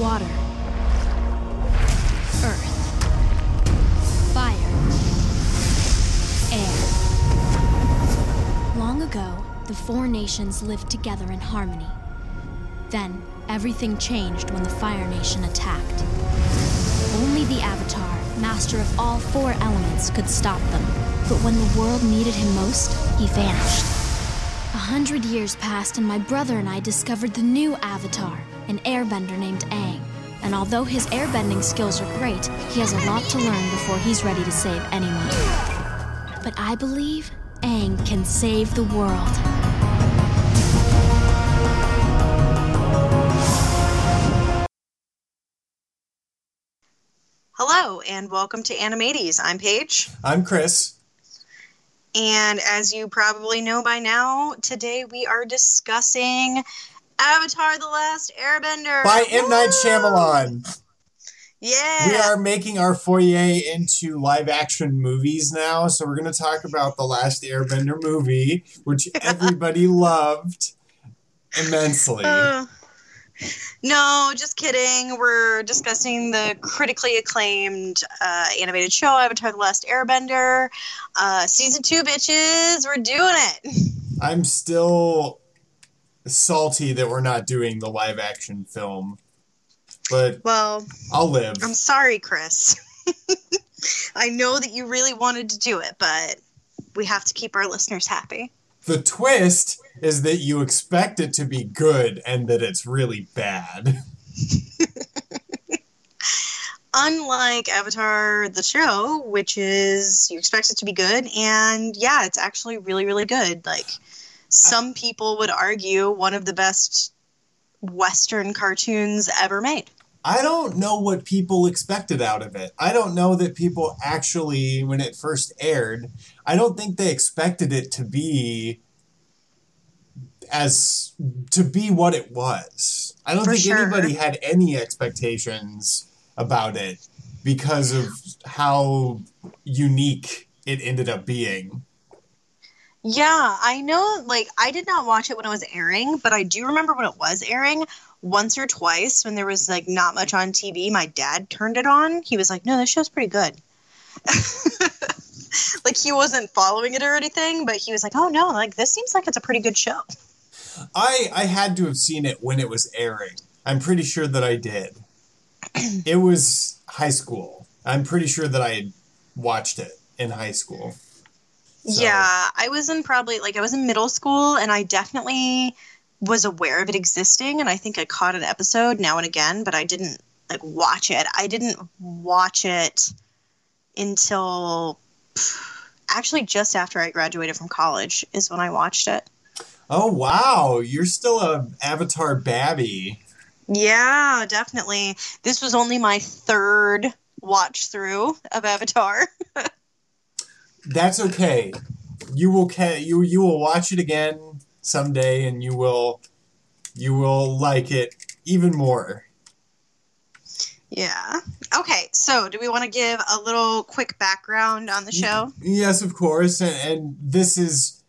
water, earth, fire, air. Long ago, the four nations lived together in harmony. Then, everything changed when the Fire Nation attacked. Only the Avatar, master of all four elements, could stop them. But when the world needed him most, he vanished. A hundred years passed, and my brother and I discovered the new Avatar, an airbender named Aang. And although his airbending skills are great, he has a lot to learn before he's ready to save anyone. But I believe Aang can save the world. Hello, and welcome to Animates. I'm Paige. I'm Chris. And as you probably know by now, today we are discussing Avatar The Last Airbender. By M. Night Shyamalan. Yeah. We are making our foyer into live action movies now. So we're going to talk about The Last Airbender movie, which everybody loved immensely. Uh, no, just kidding. We're discussing the critically acclaimed uh, animated show, Avatar The Last Airbender. Uh, season two, bitches. We're doing it. I'm still salty that we're not doing the live action film. But Well, I'll live. I'm sorry, Chris. I know that you really wanted to do it, but we have to keep our listeners happy. The twist is that you expect it to be good and that it's really bad. Unlike Avatar the show, which is you expect it to be good, and yeah, it's actually really, really good. Like some people would argue one of the best Western cartoons ever made. I don't know what people expected out of it. I don't know that people actually, when it first aired, I don't think they expected it to be as to be what it was. I don't For think sure. anybody had any expectations about it because of how unique it ended up being. Yeah, I know. Like, I did not watch it when it was airing, but I do remember when it was airing once or twice when there was like not much on TV. My dad turned it on. He was like, "No, this show's pretty good." like he wasn't following it or anything, but he was like, "Oh no, like this seems like it's a pretty good show." I I had to have seen it when it was airing. I'm pretty sure that I did. it was high school. I'm pretty sure that I watched it in high school. So- Yeah, I was in probably like I was in middle school, and I definitely was aware of it existing, and I think I caught an episode now and again, but I didn't like watch it. I didn't watch it until actually just after I graduated from college is when I watched it. Oh wow, you're still a Avatar babby. Yeah, definitely. This was only my third watch through of Avatar. That's okay. You will ca- you you will watch it again someday, and you will you will like it even more. Yeah. Okay, so do we want to give a little quick background on the show? Yes, of course, and, and this is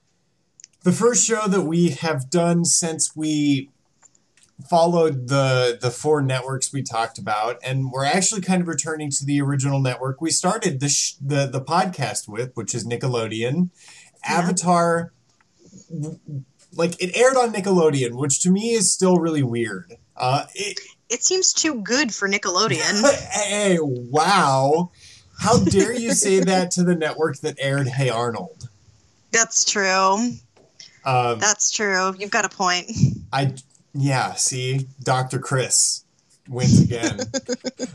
the first show that we have done since we followed the the four networks we talked about, and we're actually kind of returning to the original network we started the sh- the the podcast with, which is Nickelodeon. Yeah. Avatar, like it aired on Nickelodeon, which to me is still really weird. Uh, it, It seems too good for Nickelodeon. hey, wow! How dare you say that to the network that aired Hey Arnold? That's true. Um, That's true. You've got a point. I yeah, see, Dr. Chris wins again.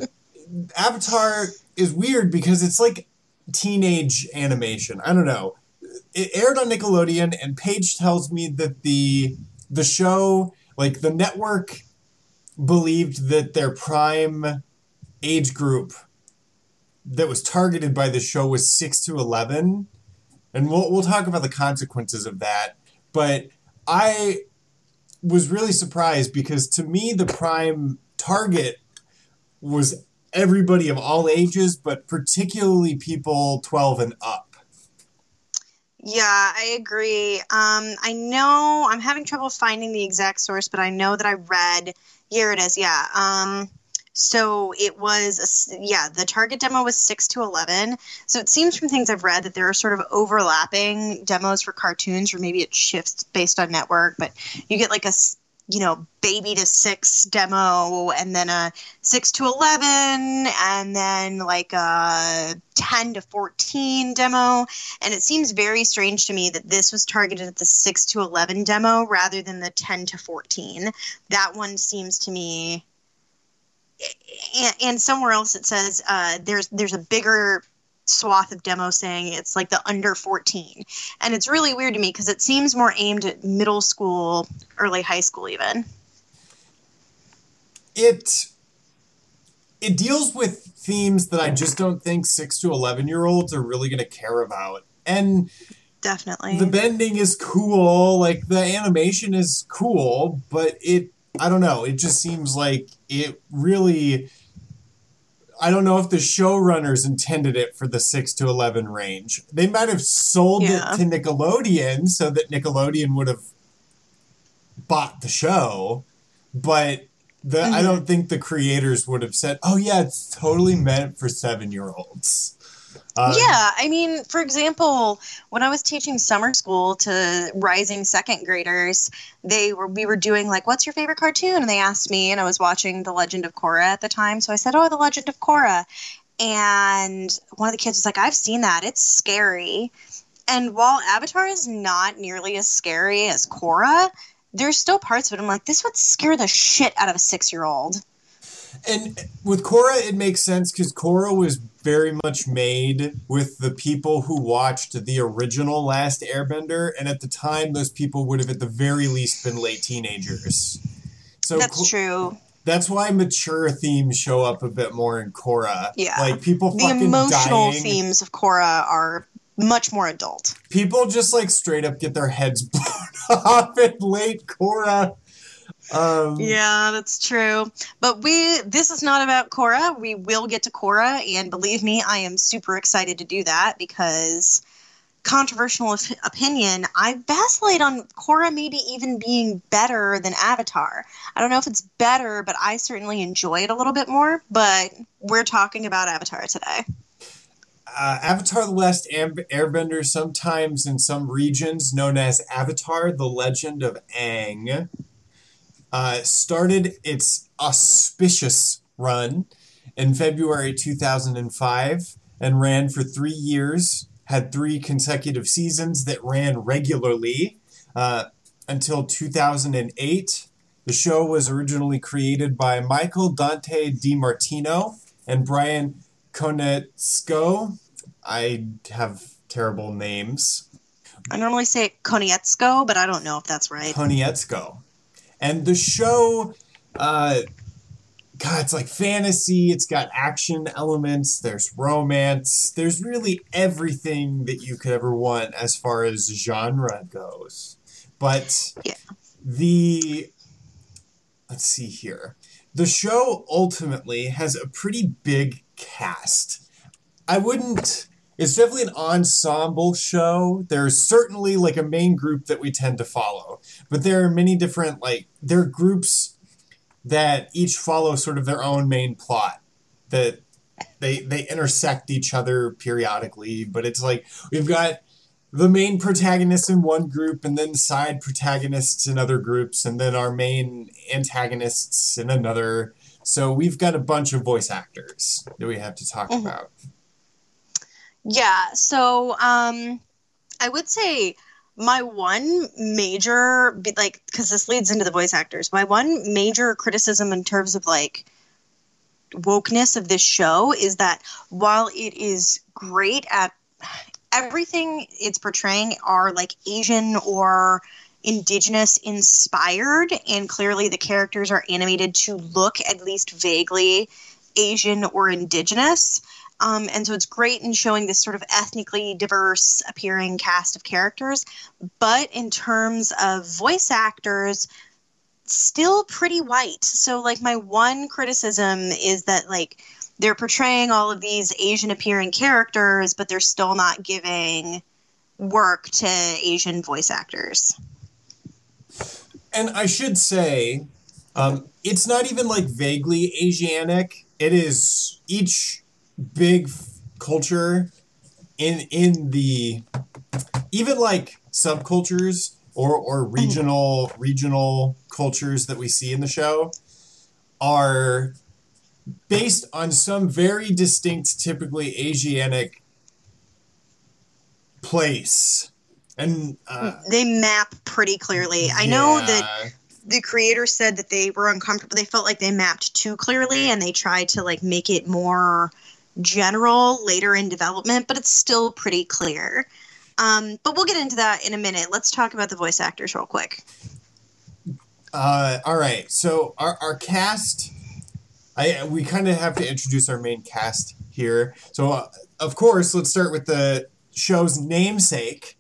Avatar is weird because it's like teenage animation. I don't know. It aired on Nickelodeon and Paige tells me that the the show, like the network believed that their prime age group that was targeted by the show was 6 to 11 and we'll we'll talk about the consequences of that but I was really surprised because to me the prime target was everybody of all ages, but particularly people 12 and up. Yeah, I agree. Um, I know I'm having trouble finding the exact source, but I know that I read. Here it is. Yeah. Um, So it was, a, yeah, the target demo was 6 to 11. So it seems from things I've read that there are sort of overlapping demos for cartoons, or maybe it shifts based on network, but you get like a you know, baby to six demo and then a six to 11 and then like a 10 to 14 demo. And it seems very strange to me that this was targeted at the six to 11 demo rather than the 10 to 14. That one seems to me. And, and somewhere else it says uh, there's there's a bigger swath of demo saying it's like the under 14 and it's really weird to me because it seems more aimed at middle school early high school even. It it deals with themes that i just don't think 6 to 11 year olds are really going to care about. And definitely. the bending is cool like the animation is cool but it i don't know it just seems like it really I don't know if the showrunners intended it for the 6 to 11 range. They might have sold yeah. it to Nickelodeon so that Nickelodeon would have bought the show, but the mm-hmm. I don't think the creators would have said, "Oh yeah, it's totally meant for 7-year-olds." Um, yeah, I mean, for example, when I was teaching summer school to rising second graders, they were we were doing like, "What's your favorite cartoon?" And they asked me, and I was watching The Legend of Korra at the time, so I said, "Oh, The Legend of Korra," and one of the kids was like, "I've seen that. It's scary." And while Avatar is not nearly as scary as Korra, there's still parts of it I'm like, this would scare the shit out of a six year old. And with Korra, it makes sense because Korra was very much made with the people who watched the original Last Airbender, and at the time, those people would have at the very least been late teenagers. So that's true. That's why mature themes show up a bit more in Korra. Yeah, like people. The emotional dying. themes of Korra are much more adult. People just like straight up get their heads blown off in late Korra. Um, yeah, that's true. But we this is not about Korra. We will get to Korra, and believe me, I am super excited to do that because controversial opinion, I vacillate on Korra maybe even being better than Avatar. I don't know if it's better, but I certainly enjoy it a little bit more. But we're talking about Avatar today. Uh, Avatar: The Last Airbender, sometimes in some regions known as Avatar: The Legend of Aang uh, started its auspicious run in February 2005 and ran for three years, had three consecutive seasons that ran regularly uh, until 2008. The show was originally created by Michael Dante DiMartino and Brian Konietzko. I have terrible names. I normally say Konietzko, but I don't know if that's right. Konietzko. And the show, uh, God, it's like fantasy. It's got action elements. There's romance. There's really everything that you could ever want as far as genre goes. But yeah. the let's see here. The show ultimately has a pretty big cast. I wouldn't it's definitely an ensemble show. There's certainly like a main group that we tend to follow, but there are many different like there are groups that each follow sort of their own main plot that they they intersect each other periodically. But it's like we've got the main protagonists in one group and then side protagonists in other groups and then our main antagonists in another. So we've got a bunch of voice actors that we have to talk mm-hmm. about. Yeah, so um I would say my one major like cuz this leads into the voice actors. My one major criticism in terms of like wokeness of this show is that while it is great at everything it's portraying are like Asian or indigenous inspired and clearly the characters are animated to look at least vaguely Asian or indigenous. Um, and so it's great in showing this sort of ethnically diverse appearing cast of characters. But in terms of voice actors, still pretty white. So, like, my one criticism is that, like, they're portraying all of these Asian appearing characters, but they're still not giving work to Asian voice actors. And I should say, Um, it's not even like vaguely Asianic. It is each big f- culture in in the even like subcultures or or regional regional cultures that we see in the show are based on some very distinct, typically Asianic place. And uh, They map pretty clearly. I know that the creator said that they were uncomfortable. They felt like they mapped too clearly, and they tried to like make it more general later in development. But it's still pretty clear. Um, but we'll get into that in a minute. Let's talk about the voice actors real quick. Uh, all right. So our, our cast, I we kind of have to introduce our main cast here. So uh, of course, let's start with the show's namesake,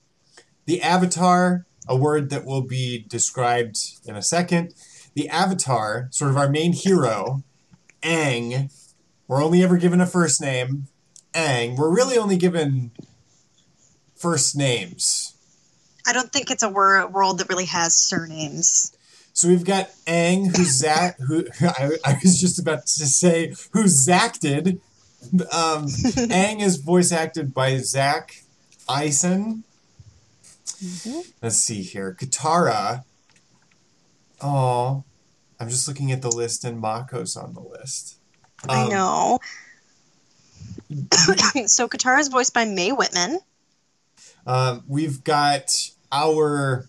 the Avatar, a word that will be described in a second. The Avatar, sort of our main hero, Aang. We're only ever given a first name, Aang. We're really only given first names. I don't think it's a wor- world that really has surnames. So we've got Aang, who's Zach, who I, I was just about to say, who's Zacted. Um, Aang is voice acted by Zach Eisen. Let's see here. Katara. Oh, I'm just looking at the list, and Mako's on the list. I Um, know. so Katara is voiced by Mae Whitman. Um, we've got our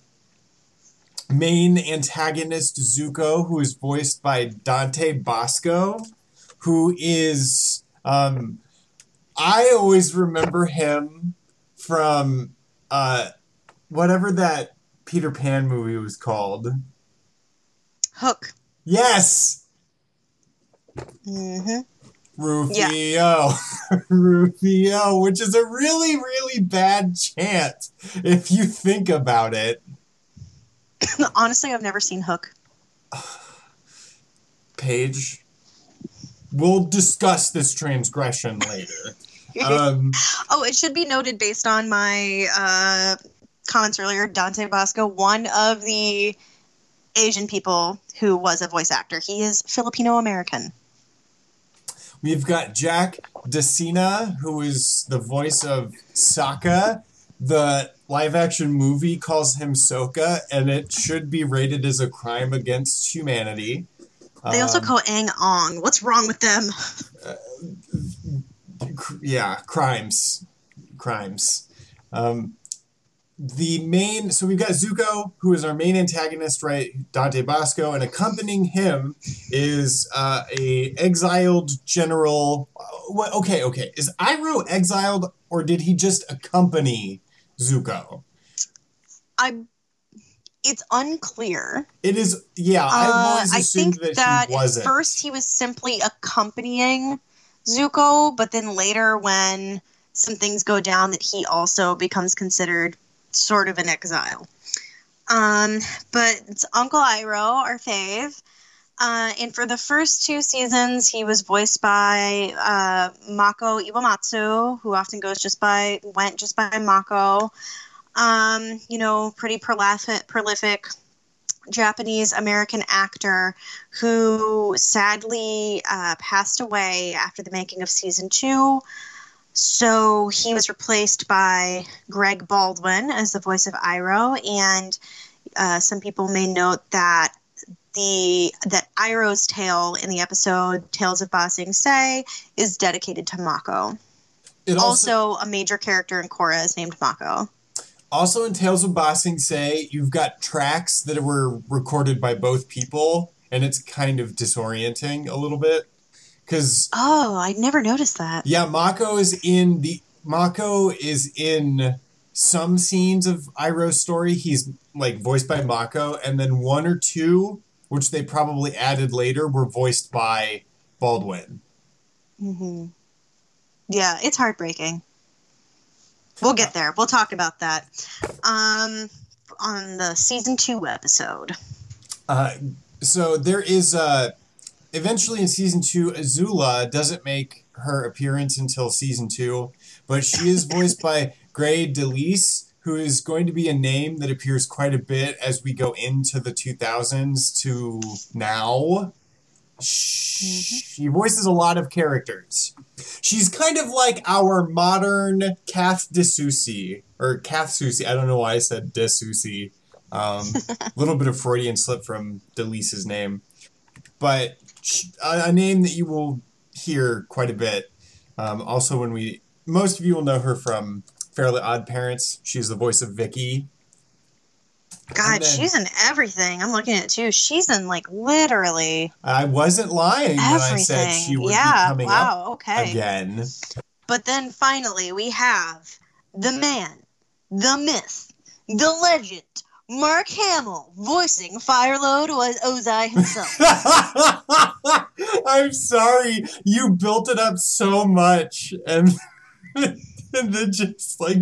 main antagonist, Zuko, who is voiced by Dante Bosco, who is. Um, I always remember him from uh, whatever that Peter Pan movie was called. Hook. Yes! Hmm Rufio. Rufio, which is a really, really bad chant if you think about it. Honestly, I've never seen Hook. Paige. We'll discuss this transgression later. Um, Oh, it should be noted based on my uh, comments earlier. Dante Bosco, one of the Asian people who was a voice actor. He is Filipino American. We've got Jack DeSena, who is the voice of Sokka. The live action movie calls him Soka, and it should be rated as a crime against humanity. They also Um, call Aang Ong. What's wrong with them? cr- yeah, crimes, crimes. Um, the main, so we've got Zuko, who is our main antagonist, right? Dante Bosco, and accompanying him is uh, a exiled general. uh, wha- Okay, okay, is Iroh exiled, or did he just accompany Zuko? I. It's unclear. It is, yeah. Uh, always I assumed think that, that he at wasn't. first he was simply accompanying Zuko, but then later when some things go down, that he also becomes considered sort of an exile. Um, but it's Uncle Iroh, our fave. Uh, and for the first two seasons, he was voiced by uh, Mako Iwamatsu, who often goes just by went just by Mako. Um, you know, pretty prolific, prolific Japanese American actor who sadly uh, passed away after the making of season two. So he was replaced by Greg Baldwin as the voice of Iroh, and uh, some people may note that the that Iroh's tale in the episode Tales of Ba Sing Se is dedicated to Mako. It Also, a major character in Korra is named Mako. Also in Tales of Ba Sing Se, you've got tracks that were recorded by both people, and it's kind of disorienting a little bit. Because Oh, I never noticed that. yeah, Mako is in the Mako is in some scenes of Iroh's story. He's like voiced by Mako, and then one or two, which they probably added later, were voiced by Baldwin. hmm Yeah, it's heartbreaking. We'll get there. We'll talk about that. Um, on the season two episode. Uh, so there is uh, eventually in season two, Azula doesn't make her appearance until season two, but she is voiced by Grey DeLisle, who is going to be a name that appears quite a bit as we go into the 2000s to now. She voices a lot of characters. She's kind of like our modern Kath DeSoucy, or Kath Soucie. I don't know why I said DeSoucy. A um, little bit of Freudian slip from DeLisle's name. But a, a, name that you will hear quite a bit. Um, also, when we, most of you will know her from Fairly Odd Parents. She's the voice of Vicky God, then, she's in everything. I'm looking at too. She's in like literally. I wasn't lying everything. when I said she would yeah, be coming wow, up okay. again. But then finally, we have the man, the myth, the legend, Mark Hamill voicing Firelord was Ozai himself. I'm sorry, you built it up so much and and then just like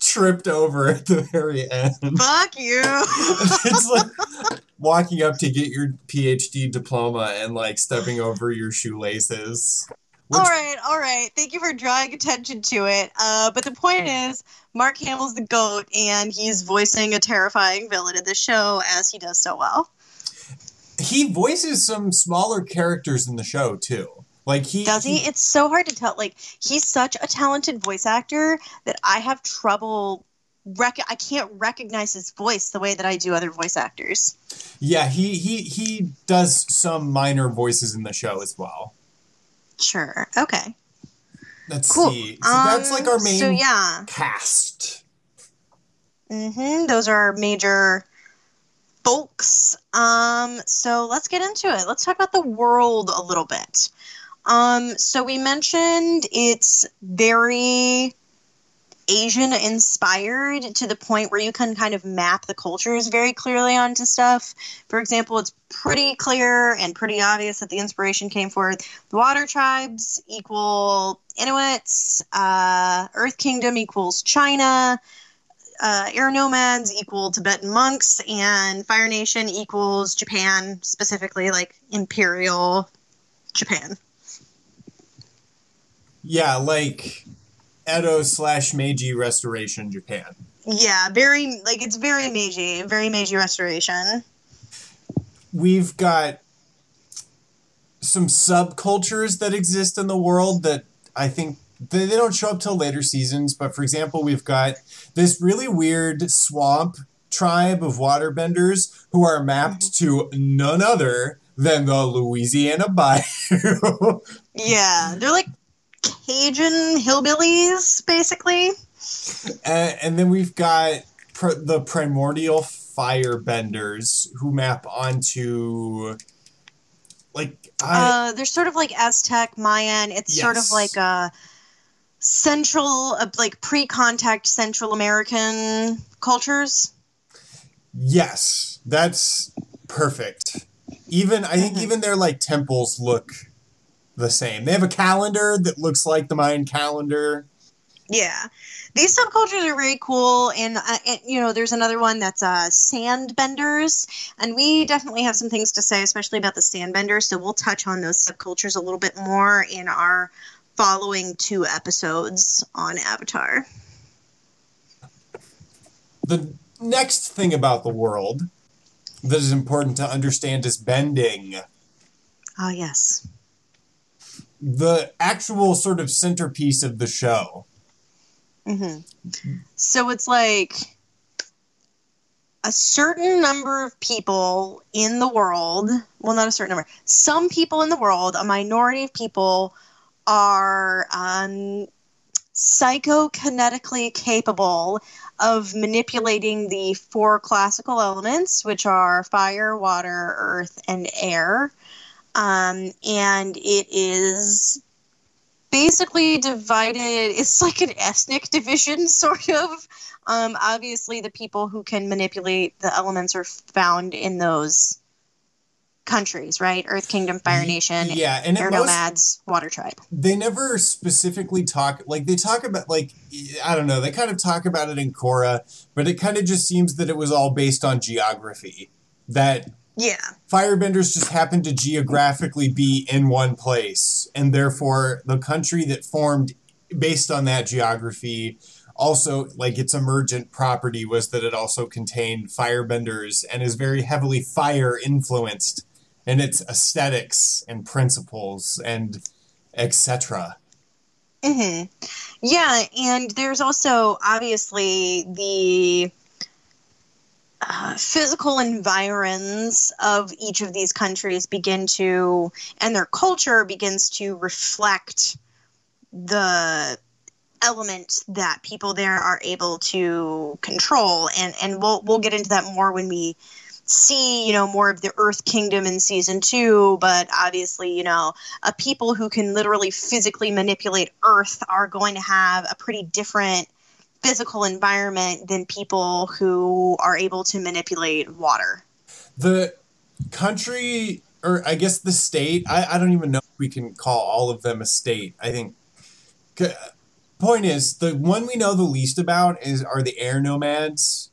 tripped over at the very end. Fuck you. it's like walking up to get your PhD diploma and like stepping over your shoelaces. Which... All right, all right. Thank you for drawing attention to it. Uh, but the point is, Mark Hamill's the goat, and he's voicing a terrifying villain in the show as he does so well. He voices some smaller characters in the show too. Like he does he, he? It's so hard to tell. Like he's such a talented voice actor that I have trouble. Rec- I can't recognize his voice the way that I do other voice actors. Yeah, he he he does some minor voices in the show as well. Sure. Okay. Let's cool. see. So um, that's like our main so, yeah. cast. Mm-hmm. Those are our major folks. Um, so let's get into it. Let's talk about the world a little bit. Um, so we mentioned it's very Asian inspired to the point where you can kind of map the cultures very clearly onto stuff. For example, it's pretty clear and pretty obvious that the inspiration came for the water tribes equal Inuits, uh, Earth Kingdom equals China, uh, air nomads equal Tibetan monks, and Fire Nation equals Japan, specifically like Imperial Japan. Yeah, like Edo slash Meiji Restoration Japan. Yeah, very like it's very Meiji, very Meiji Restoration. We've got some subcultures that exist in the world that I think they, they don't show up till later seasons. But for example, we've got this really weird swamp tribe of waterbenders who are mapped mm-hmm. to none other than the Louisiana Bayou. yeah, they're like Cajun hillbillies, basically. And, and then we've got pr- the primordial firebenders who map onto like I, uh, they're sort of like Aztec Mayan. It's yes. sort of like a central, uh, like pre-contact Central American cultures. Yes, that's perfect. Even I think mm-hmm. even their like temples look the same. They have a calendar that looks like the Mayan calendar. Yeah. These subcultures are very cool, and, uh, and you know, there's another one that's uh, sandbenders, and we definitely have some things to say, especially about the sandbenders. So we'll touch on those subcultures a little bit more in our following two episodes on Avatar. The next thing about the world that is important to understand is bending. Ah, yes the actual sort of centerpiece of the show. Mm-hmm. So it's like a certain number of people in the world, well, not a certain number, some people in the world, a minority of people are um, psychokinetically capable of manipulating the four classical elements, which are fire, water, earth, and air. Um, and it is basically divided. It's like an ethnic division, sort of. Um, obviously, the people who can manipulate the elements are found in those countries, right? Earth Kingdom, Fire Nation, yeah, and Air Nomads, Water Tribe. They never specifically talk like they talk about like I don't know. They kind of talk about it in Korra, but it kind of just seems that it was all based on geography. That yeah. Firebenders just happen to geographically be in one place, and therefore the country that formed based on that geography also like its emergent property was that it also contained firebenders and is very heavily fire influenced in its aesthetics and principles and etc. hmm Yeah, and there's also obviously the uh, physical environs of each of these countries begin to, and their culture begins to reflect the element that people there are able to control. And and we'll we'll get into that more when we see you know more of the earth kingdom in season 2 but obviously you know a people who can literally physically manipulate earth are going to have a pretty different physical environment than people who are able to manipulate water The country, or I guess the state, I, I don't even know if we can call all of them a state. I think. Point is, the one we know the least about is are the air nomads,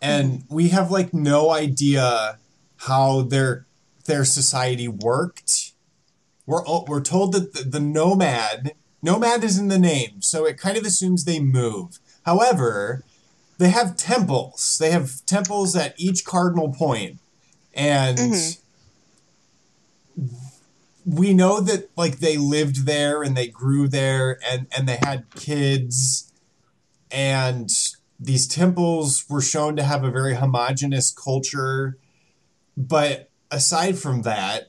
and mm-hmm. we have like no idea how their their society worked. We're we're told that the, the nomad nomad is in the name, so it kind of assumes they move. However, they have temples. They have temples at each cardinal point, and Mhm. we know that like they lived there and they grew there and and they had kids and these temples were shown to have a very homogenous culture but aside from that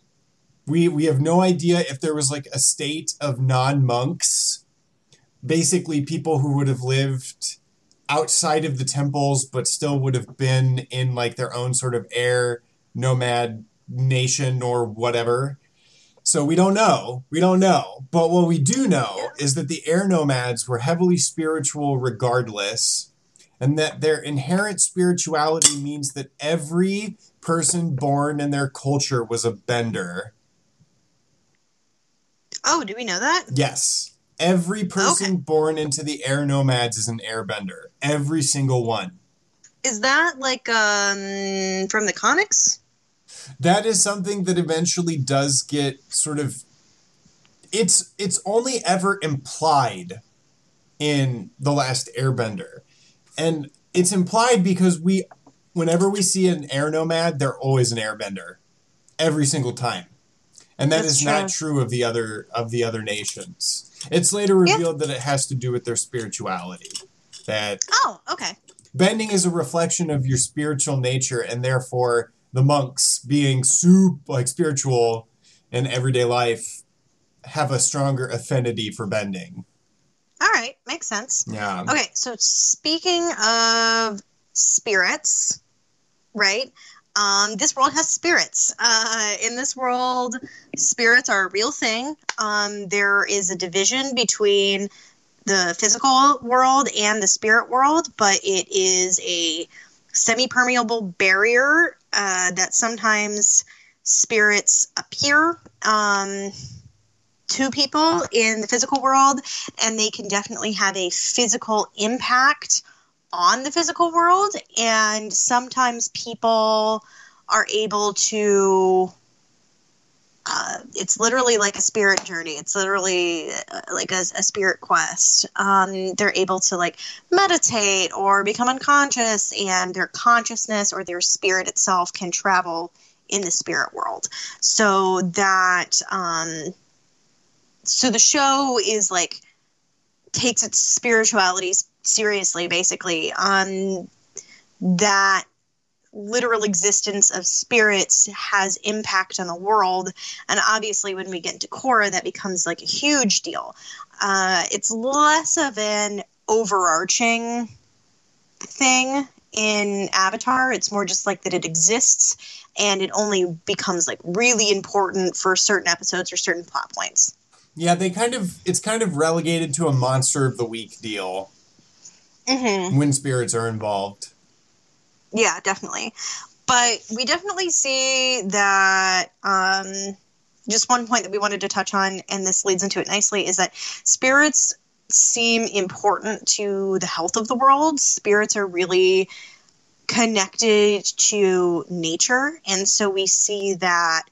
we we have no idea if there was like a state of non-monks basically people who would have lived outside of the temples but still would have been in like their own sort of air nomad nation or whatever so we don't know. We don't know. But what we do know is that the air nomads were heavily spiritual regardless, and that their inherent spirituality means that every person born in their culture was a bender. oh do we know that Yes. Every person born into the air nomads is an airbender. Every single one. is that like um from the comics? That is something that eventually does get sort of it's it's only ever implied in the last airbender. And it's implied because we whenever we see an air nomad they're always an airbender. Every single time. And that That's is not true of the other of the other nations it's later Yeah. revealed that it has to do with their spirituality that oh okay. bending is a reflection of your spiritual nature and therefore the monks being soup like spiritual in everyday life have a stronger affinity for bending. All right. Makes sense. Yeah. Okay, so speaking of spirits, right? Um, this world has spirits. Uh, in this world, spirits are a real thing. Um, there is a division between the physical world and the spirit world, but it is a semi permeable barrier uh, that sometimes spirits appear um, to people in the physical world and they can definitely have a physical impact on the physical world and sometimes people are able to uh, it's literally like a spirit journey. It's literally uh, like a, a spirit quest. Um, they're able to like meditate or become unconscious and their consciousness or their spirit itself can travel in the spirit world. So that um, so the show is like takes its spirituality seriously basically um that literal existence of spirits has impact on the world. And obviously when we get into Korra that becomes like a huge deal. Uh it's less of an overarching thing in avatar. It's more just like that it exists and it only becomes like really important for certain episodes or certain plot points yeah they kind of it's kind of relegated to a monster of the week deal hmm when spirits are involved Yeah, definitely. But we definitely see that um, just one point that we wanted to touch on, and this leads into it nicely, is that spirits seem important to the health of the world. Spirits are really connected to nature, and so we see that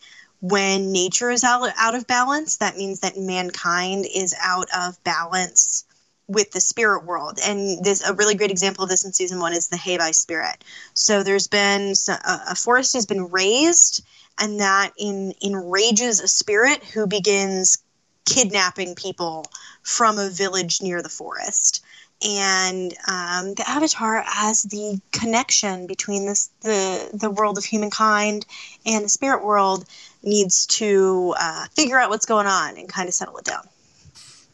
when nature is out, out of balance, that means that mankind is out of balance with the spirit world. And this a really great example of this in season one is the Heibai spirit. So there's been a forest has been razed and that in enrages a spirit who begins kidnapping people from a village near the forest and um, the avatar as the connection between this the the world of humankind and the spirit world needs to uh, figure out what's going on and kind of settle it down.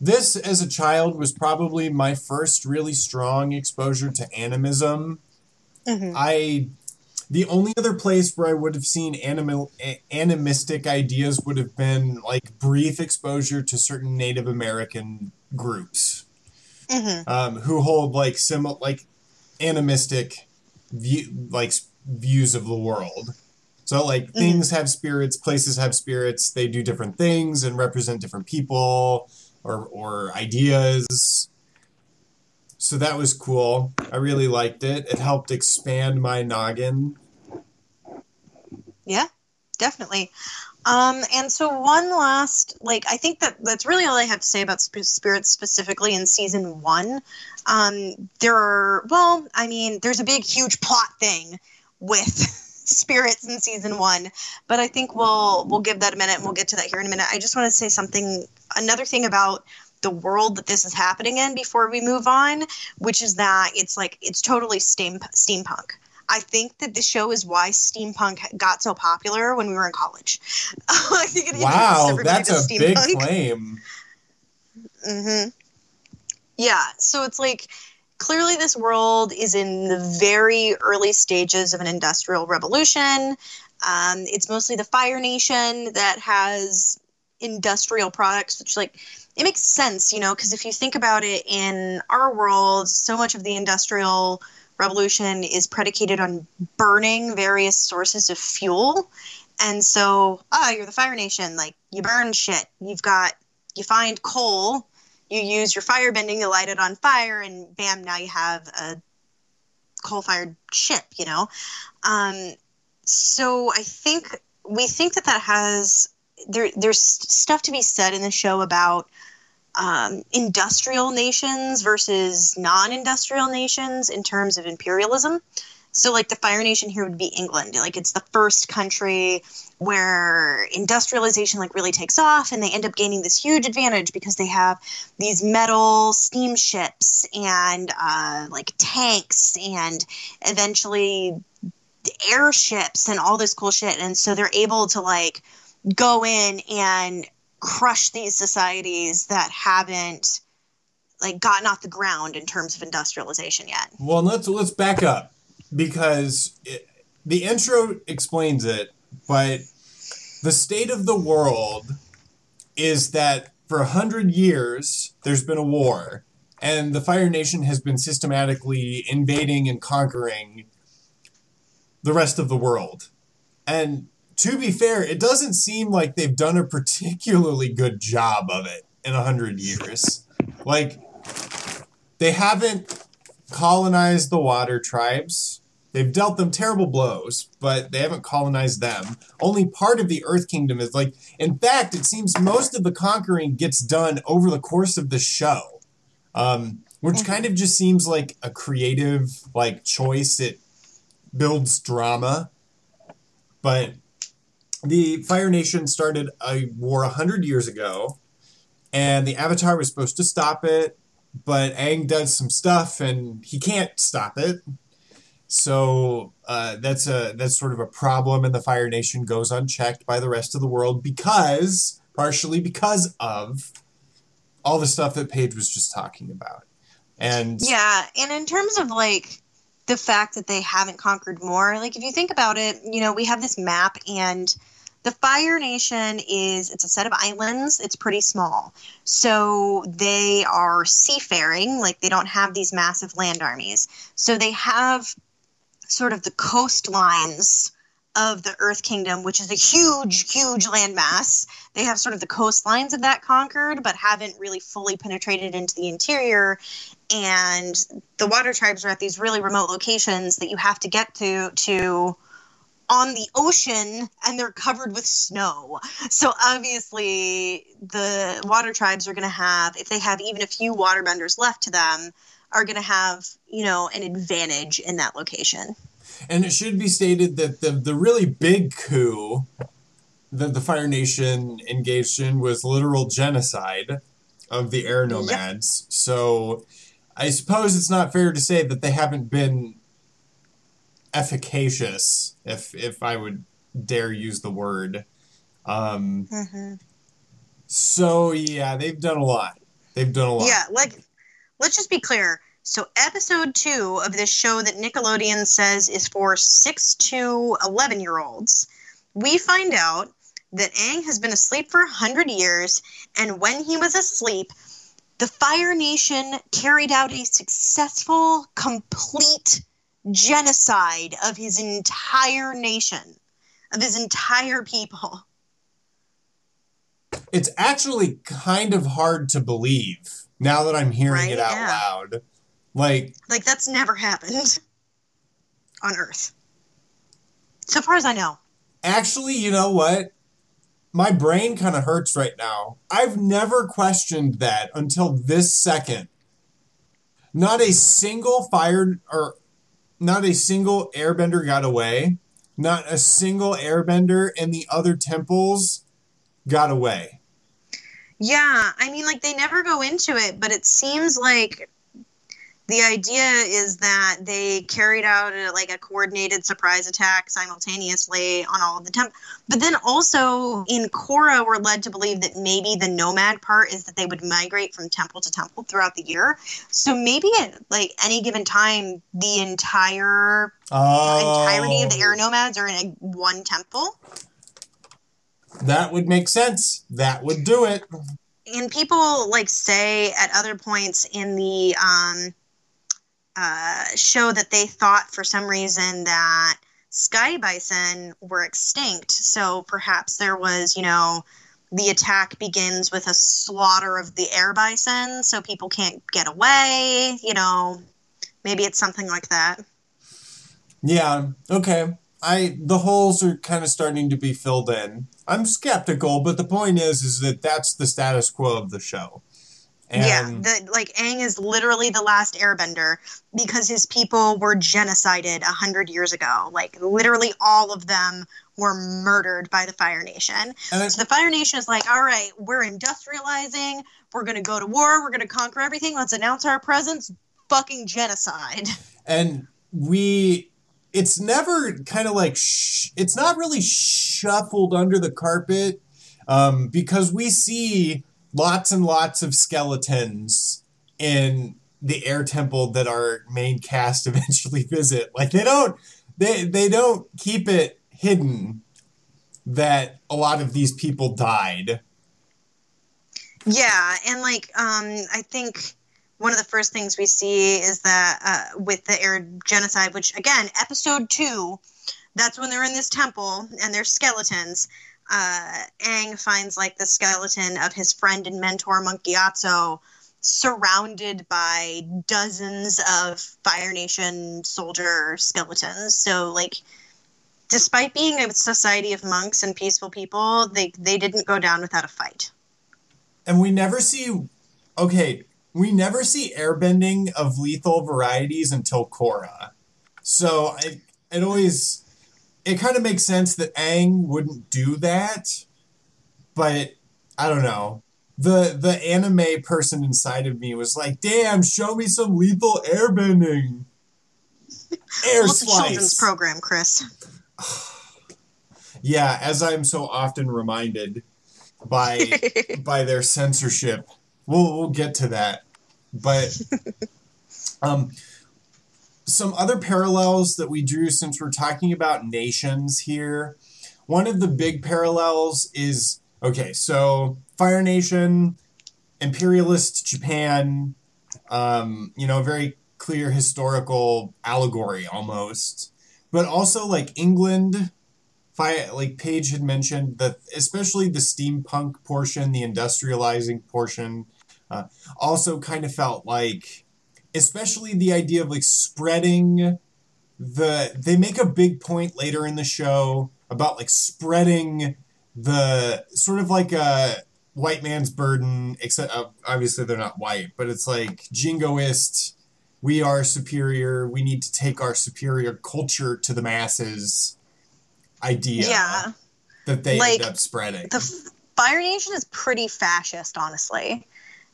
This as a child was probably my first really strong exposure to animism. Mm-hmm. i the only other place where i would have seen animal animistic ideas would have been like brief exposure to certain native american groups mm-hmm. um, who hold like similar like animistic view like views of the world so like mm-hmm. things have spirits places have spirits they do different things and represent different people or or ideas. So that was cool. I really liked it. It helped expand my noggin. Yeah, definitely. Um, and so one last, like, I think that that's really all I have to say about spirits specifically in season one. Um, there are, well, I mean, there's a big, huge plot thing with spirits in season one, but I think we'll we'll give that a minute and we'll get to that here in a minute. I just want to say something another thing about the world that this is happening in before we move on, which is that it's like it's totally steam steampunk. I think that the show is why steampunk got so popular when we were in college. I think it wow, that's a big claim. Mm-hmm. Yeah, so it's like clearly this world is in the very early stages of an industrial revolution. Um, it's mostly the Fire Nation that has industrial products, which like it makes sense, you know, because if you think about it in our world, so much of the industrial revolution is predicated on burning various sources of fuel. And so, ah, you're the Fire Nation. Like, you burn shit. You've got, you find coal, you use your fire bending to light it on fire, and bam, now you have a coal fired ship, you know? Um, so I think we think that that has there there's stuff to be said in the show about um, industrial nations versus non-industrial nations in terms of imperialism. So, like the Fire Nation here would be England. Like it's the first country where industrialization like really takes off, and they end up gaining this huge advantage because they have these metal steamships and uh, like tanks, and eventually airships and all this cool shit. And so they're able to like go in and crush these societies that haven't like gotten off the ground in terms of industrialization yet. Well, let's let's back up because it, the intro explains it, but the state of the world is that for a hundred years there's been a war, and the Fire Nation has been systematically invading and conquering the rest of the world, and to be fair, it doesn't seem like they've done a particularly good job of it in a hundred years. Like they haven't colonized the water tribes. They've dealt them terrible blows, but they haven't colonized them. Only part of the Earth Kingdom is like, in fact, it seems most of the conquering gets done over the course of the show, um, which mm-hmm. kind of just seems like a creative like choice. It builds drama, but the Fire Nation started a war a hundred years ago, and the Avatar was supposed to stop it, but Aang does some stuff and he can't stop it. So uh, that's a that's sort of a problem, and the Fire Nation goes unchecked by the rest of the world because partially because of all the stuff that Paige was just talking about. And yeah, and in terms of like the fact that they haven't conquered more. Like if you think about it, you know, we have this map and the Fire Nation is it's a set of islands. It's pretty small. So they are seafaring, like they don't have these massive land armies. So they have sort of the coastlines of the Earth Kingdom, which is a huge, huge landmass. They have sort of the coastlines of that conquered, but haven't really fully penetrated into the interior and the water tribes are at these really remote locations that you have to get to to on the ocean and they're covered with snow. So obviously, the water tribes are going to have, if they have even a few waterbenders left to them, are going to have, you know, an advantage in that location. And it should be stated that the, the really big coup that the Fire Nation engaged in was literal genocide of the air nomads. Yep. So I suppose it's not fair to say that they haven't been efficacious, if if I would dare use the word. Um, mm-hmm. So yeah, they've done a lot. They've done a lot. Yeah, like let's just be clear. So episode two of this show that Nickelodeon says is for six to eleven year olds, we find out that Aang has been asleep for a hundred years, and when he was asleep, the Fire Nation carried out a successful, complete genocide of his entire nation, of his entire people. It's actually kind of hard to believe now that I'm hearing right? it out yeah. loud. Like, like that's never happened on Earth, so far as I know. Actually, you know what? My brain kind of hurts right now. I've never questioned that until this second. Not a single fire or not a single airbender got away. Not a single airbender in the other temples got away. Yeah, I mean, like they never go into it, but it seems like the idea is that they carried out a, like a coordinated surprise attack simultaneously on all of the temp but then also in Korra we're led to believe that maybe the nomad part is that they would migrate from temple to temple throughout the year. So maybe at like any given time the entire oh. entirety of the air nomads are in a, one temple? That would make sense. That would do it. And people like say at other points in the um uh, show that they thought for some reason that sky bison were extinct. So perhaps there was, you know, the attack begins with a slaughter of the air bison, so people can't get away. You know, maybe it's something like that. Yeah. Okay. I the holes are kind of starting to be filled in. I'm skeptical, but the point is, is that that's the status quo of the show. And yeah, the, like Aang is literally the last airbender because his people were genocided a hundred years ago. Like literally all of them were murdered by the Fire Nation. so the Fire Nation is like, all right, we're industrializing, we're gonna go to war, we're gonna conquer everything, let's announce our presence. Fucking genocide. And we it's never kind of like sh- it's not really shuffled under the carpet um, because we see lots and lots of skeletons in the air temple that our main cast eventually visit. Like they don't they they don't keep it hidden that a lot of these people died. Yeah, and like um I think one of the first things we see is that uh, with the air genocide, which again, episode two, that's when they're in this temple and they're skeletons uh, Aang finds like the skeleton of his friend and mentor Monk Gyatso surrounded by dozens of Fire Nation soldier skeletons. So like despite being a society of monks and peaceful people, they they didn't go down without a fight. And we never see okay, we never see airbending of lethal varieties until Korra. So it, it always it kind of makes sense that Aang wouldn't do that, but I don't know. The the anime person inside of me was like, "Damn, show me some lethal airbending." Air well, slice. children's program, Chris. yeah, as I'm so often reminded by by their censorship. We'll we'll get to that. But um some other parallels that we drew since we're talking about nations here. One of the big parallels is okay, so Fire Nation, imperialist Japan, um, you know, very clear historical allegory almost. But also like England, Fire, like Paige had mentioned, that especially the steampunk portion, the industrializing portion, uh, also kind of felt like especially the idea of like spreading the they make a big point later in the show about like spreading the sort of like a white man's burden except uh, obviously they're not white but it's like jingoist we are superior we need to take our superior culture to the masses idea Yeah. that they Like, end up spreading the Fire Nation is pretty fascist, honestly.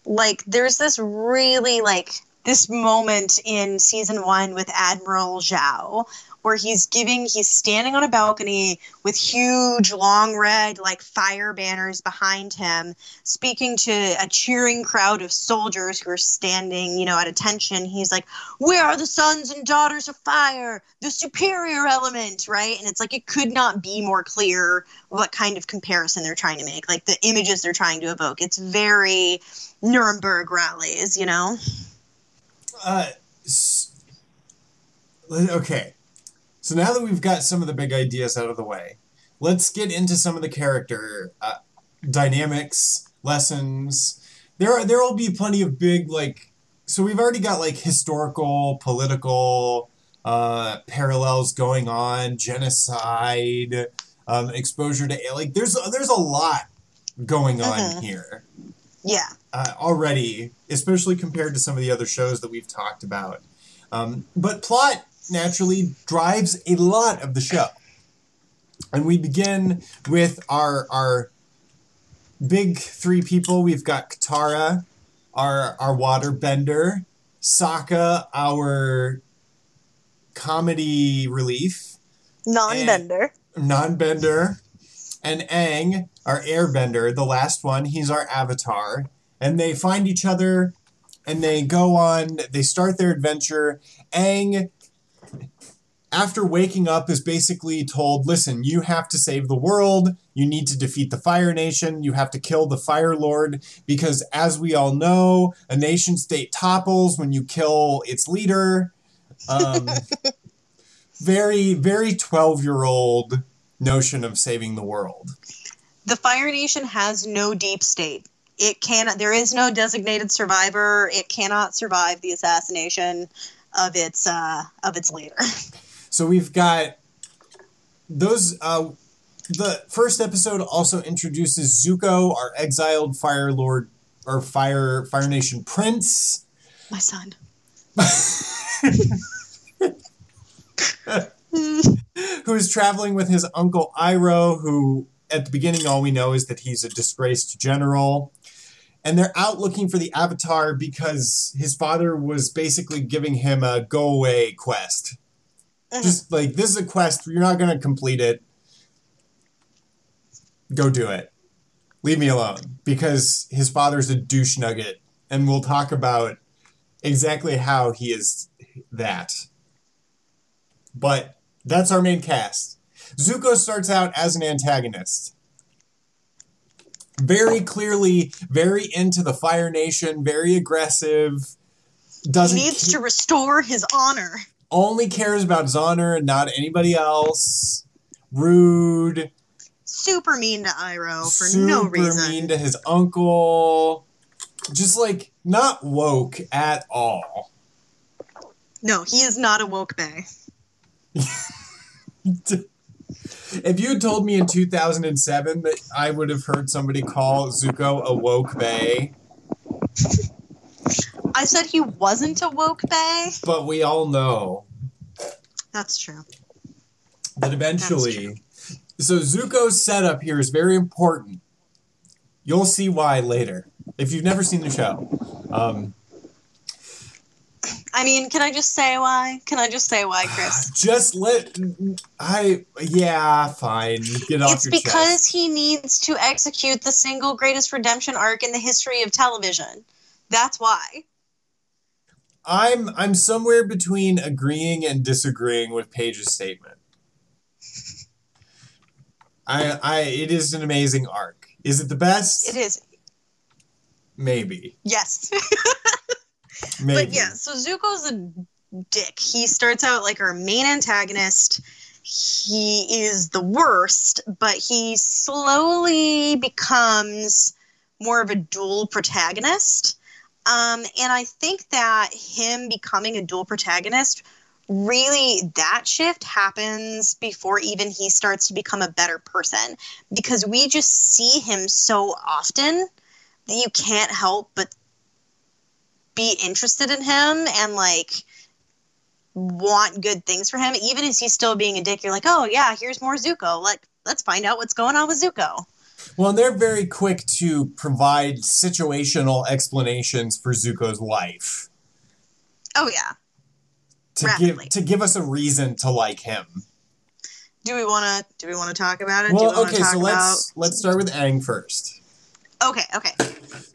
Like, there's this really like this moment in season one with Admiral Zhao where he's giving he's standing on a balcony with huge long red like fire banners behind him speaking to a cheering crowd of soldiers who are standing you know at attention. He's like we are the sons and daughters of fire the superior element right? And it's like it could not be more clear what kind of comparison they're trying to make like the images they're trying to evoke. It's very nuremberg rallies you know Uh, okay. So now that we've got some of the big ideas out of the way, let's get into some of the character uh, dynamics, lessons. There are there will be plenty of big like. So we've already got like historical, political uh, parallels going on, genocide, um, exposure to like. There's there's a lot going on Mhm. here yeah uh, already, especially compared to some of the other shows that we've talked about. Um, but plot naturally drives a lot of the show. And we begin with our our big three people. We've got Katara, our our water bender, Sokka, our comedy relief, non-bender non-bender, and Aang, our airbender, the last one. He's our avatar, and they find each other, and they go on. They start their adventure. Aang, after waking up, is basically told, "Listen, you have to save the world. You need to defeat the Fire Nation. You have to kill the Fire Lord because, as we all know, a nation state topples when you kill its leader." Um, very, very twelve-year-old notion of saving the world. the fire nation has no deep state it cannot there is no designated survivor it cannot survive the assassination of its uh of its leader So we've got those. Uh, the first episode also introduces Zuko, our exiled Fire Lord or Fire Fire Nation prince. my son who's traveling with his uncle Iroh, who at the beginning all we know is that he's a disgraced general. And they're out looking for the Avatar because his father was basically giving him a go away quest. Mhm. Just like, this is a quest, you're not going to complete it. Go do it. Leave me alone. Because his father's a douche nugget. And we'll talk about exactly how he is that. But that's our main cast. Zuko starts out as an antagonist. Very clearly, very into the Fire Nation, very aggressive. Doesn't needs ca- to restore his honor only cares about his honor and not anybody else. Rude, super mean to Iroh for super no reason mean to his uncle. Just like not woke at all. no he is not a woke bay If you had told me in 2007 that I would have heard somebody call Zuko a woke bay, i said he wasn't a woke bay but we all know that's true that eventually. So Zuko's setup here is very important. You'll see why later if you've never seen the show. Um, i mean can i just say why can i just say why chris just let I yeah fine get off it's because chest. he needs to execute the single greatest redemption arc in the history of television. That's why. I'm I'm somewhere between agreeing and disagreeing with Paige's statement. I I it is an amazing arc. Is it the best? It is. Maybe. Yes. Maybe. but yeah, so Zuko's a dick. He starts out like our main antagonist. He is the worst, but he slowly becomes more of a dual protagonist. Um, and I think that him becoming a dual protagonist really that shift happens before even he starts to become a better person because we just see him so often that you can't help but be interested in him and like want good things for him even as he's still being a dick you're like oh yeah here's more zuko like let's find out what's going on with zuko Well, and they're very quick to provide situational explanations for Zuko's life oh yeah to Rapidly. give to give us a reason to like him. do we want to do we want to talk about it do we Well, wanna okay, talk so let's let's start with Aang first. Okay okay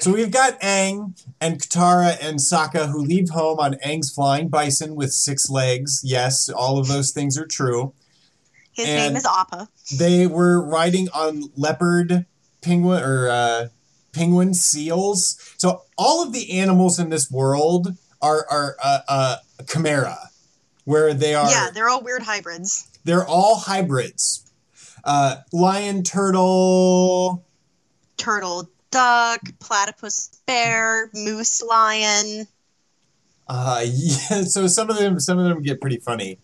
So we've got Aang and Katara and Sokka who leave home on Aang's flying bison with six legs. Yes, all of those things are true. his And- name is appa They were riding on leopard penguin or uh, penguin seals. So all of the animals in this world are are uh, uh, chimera, where they are. yeah they're all weird hybrids They're all hybrids. Uh, lion, turtle. Turtle duck platypus bear moose lion Uh, yeah. So some of them, some of them get pretty funny.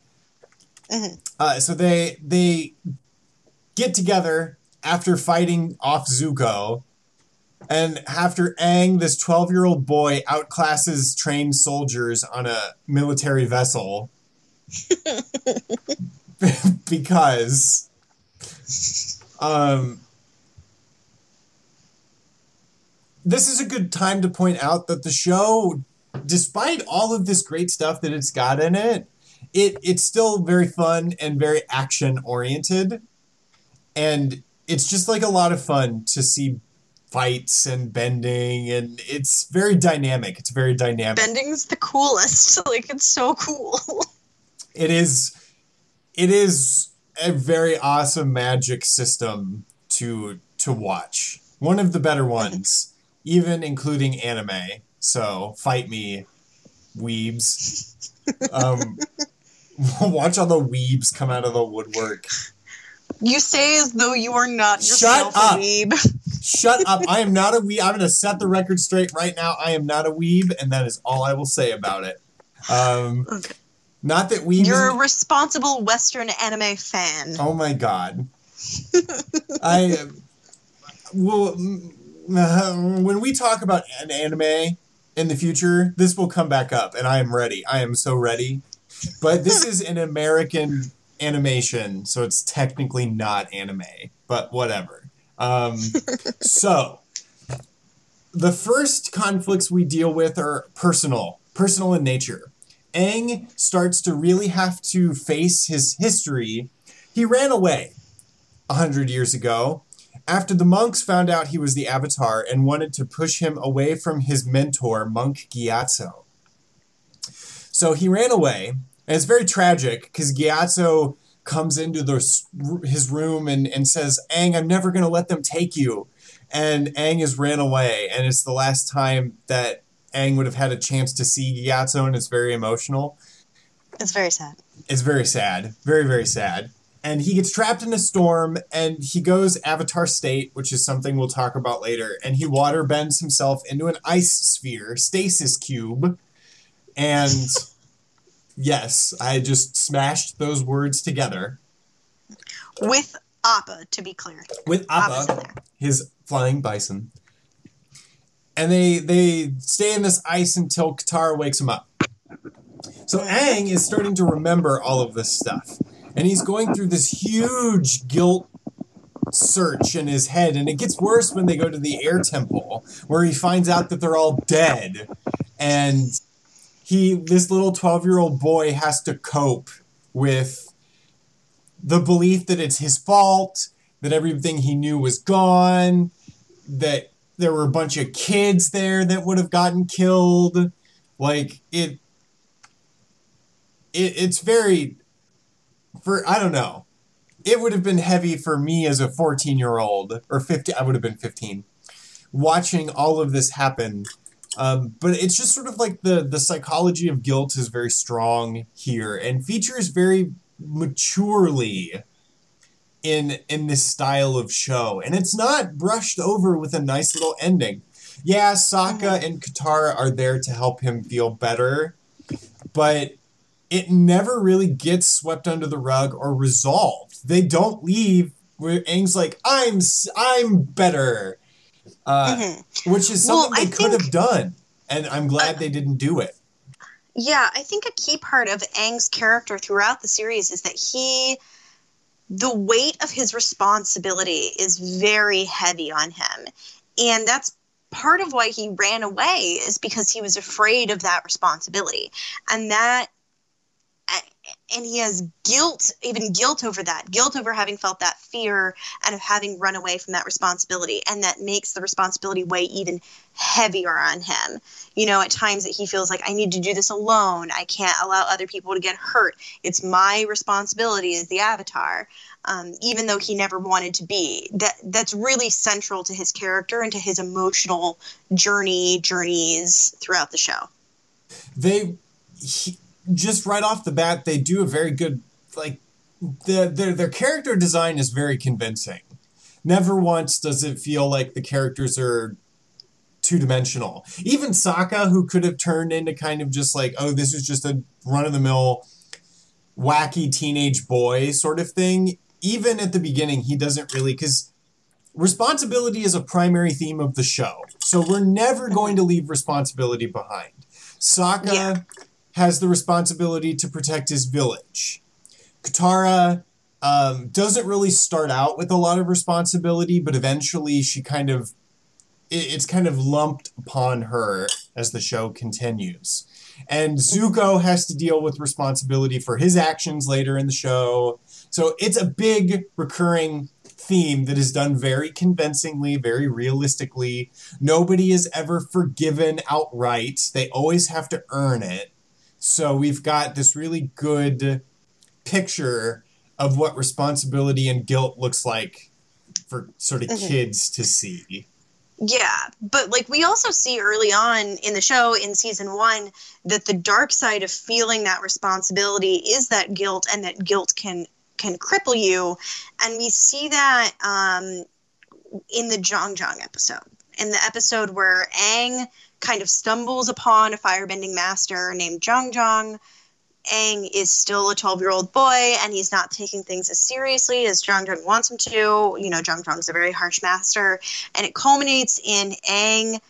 Mhm. Uh, so they they get together after fighting off Zuko, and after Aang, this twelve year old boy, outclasses trained soldiers on a military vessel. because um this is a good time to point out that the show despite all of this great stuff that it's got in it it it's still very fun and very action oriented and it's just like a lot of fun to see fights and bending and it's very dynamic. It's very dynamic. Bending's the coolest. Like it's so cool. It is it is a very awesome magic system to to watch. One of the better ones even including anime. So fight me weebs. Um watch all the weebs come out of the woodwork. You say as though you are not Shut up. a weeb. Shut up. I am not a weeb. I'm gonna set the record straight right now. I am not a weeb and that is all i will say about it. Um Okay. not that weeb you're a responsible western anime fan. Oh my god. I well uh, when we talk about an anime in the future, this will come back up and I am ready. I am so ready. But this is an American animation, so it's technically not anime, but whatever. Um so the first conflicts we deal with are personal, personal in nature. Aang starts to really have to face his history he ran away a hundred years ago after the monks found out he was the Avatar and wanted to push him away from his mentor, Monk Gyatso. So he ran away, and it's very tragic because Gyatso comes into the, his room and, and says, Aang, I'm never going to let them take you. And Aang has ran away, and it's the last time that Aang would have had a chance to see Gyatso, and it's very emotional. it's very sad It's very sad. Very, very sad. And he gets trapped in a storm and he goes Avatar State, which is something we'll talk about later. And he water bends himself into an ice sphere, stasis cube. And yes, I just smashed those words together with appa to be clear with Appa, his flying bison. And they they stay in this ice until Katara wakes him up. So Aang is starting to remember all of this stuff. And he's going through this huge guilt search in his head. And it gets worse when they go to the air temple, where he finds out that they're all dead. And he this little 12-year-old boy has to cope with the belief that it's his fault, that everything he knew was gone, that there were a bunch of kids there that would have gotten killed. Like it, it it's very for I don't know. It would have been heavy for me as a 14 year old or 50. I would have been 15, watching all of this happen. Um, but it's just sort of like the the psychology of guilt is very strong here and features very maturely in in this style of show and it's not brushed over with a nice little ending yeah Sokka and Katara are there to help him feel better but it never really gets swept under the rug or resolved. They don't leave where Aang's like, I'm I'm better, uh, Mhm. which is Well, something they I could have done, and I'm glad they didn't do it. Yeah, I think a key part of Aang's character throughout the series is that he, the weight of his responsibility is very heavy on him. And that's part of why he ran away, is because he was afraid of that responsibility. And that, and he has guilt, even guilt over that, guilt over having felt that fear and of having run away from that responsibility. And that makes the responsibility weigh even heavier on him you know, at times that he feels like I need to do this alone. I can't allow other people to get hurt. It's my responsibility as the avatar, um, even though he never wanted to be. That that's really central to his character and to his emotional journey journeys throughout the show. They he, just right off the bat, they do a very good like the, their their character design is very convincing. Never once does it feel like the characters are two dimensional. Even Sokka, who could have turned into kind of just like, oh, this is just a run of the mill, wacky teenage boy sort of thing. Even at the beginning, he doesn't really because responsibility is a primary theme of the show. So we're never going to leave responsibility behind. Sokka Yeah. Has the responsibility to protect his village. Katara um, doesn't really start out with a lot of responsibility, but eventually she kind of it, it's kind of lumped upon her as the show continues. And Zuko has to deal with responsibility for his actions later in the show. So it's a big recurring theme that is done very convincingly, very realistically. Nobody is ever forgiven outright, they always have to earn it. So we've got this really good picture of what responsibility and guilt looks like for sort of Mhm. kids to see. Yeah, but like we also see early on in the show in season one that the dark side of feeling that responsibility is that guilt, and that guilt can can cripple you, and we see that um, in the Jeong Jeong episode, in the episode where Aang kind of stumbles upon a firebending master named Jeong Jeong. Aang is still a 12 year old boy and he's not taking things as seriously as Jeong Jeong wants him to. You know, Jeong Jeong's a very harsh master and it culminates in Aang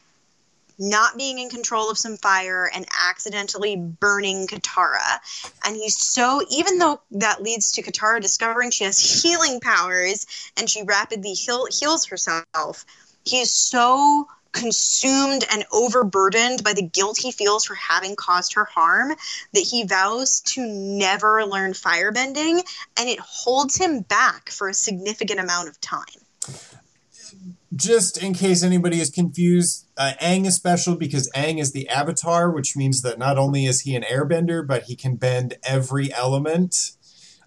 not being in control of some fire and accidentally burning Katara. And he's so, even though that leads to Katara discovering she has healing powers and she rapidly heal, heals herself, he is so consumed and overburdened by the guilt he feels for having caused her harm that he vows to never learn firebending and it holds him back for a significant amount of time. Just in case anybody is confused, uh, Aang is special because Aang is the avatar, which means that not only is he an airbender, but he can bend every element.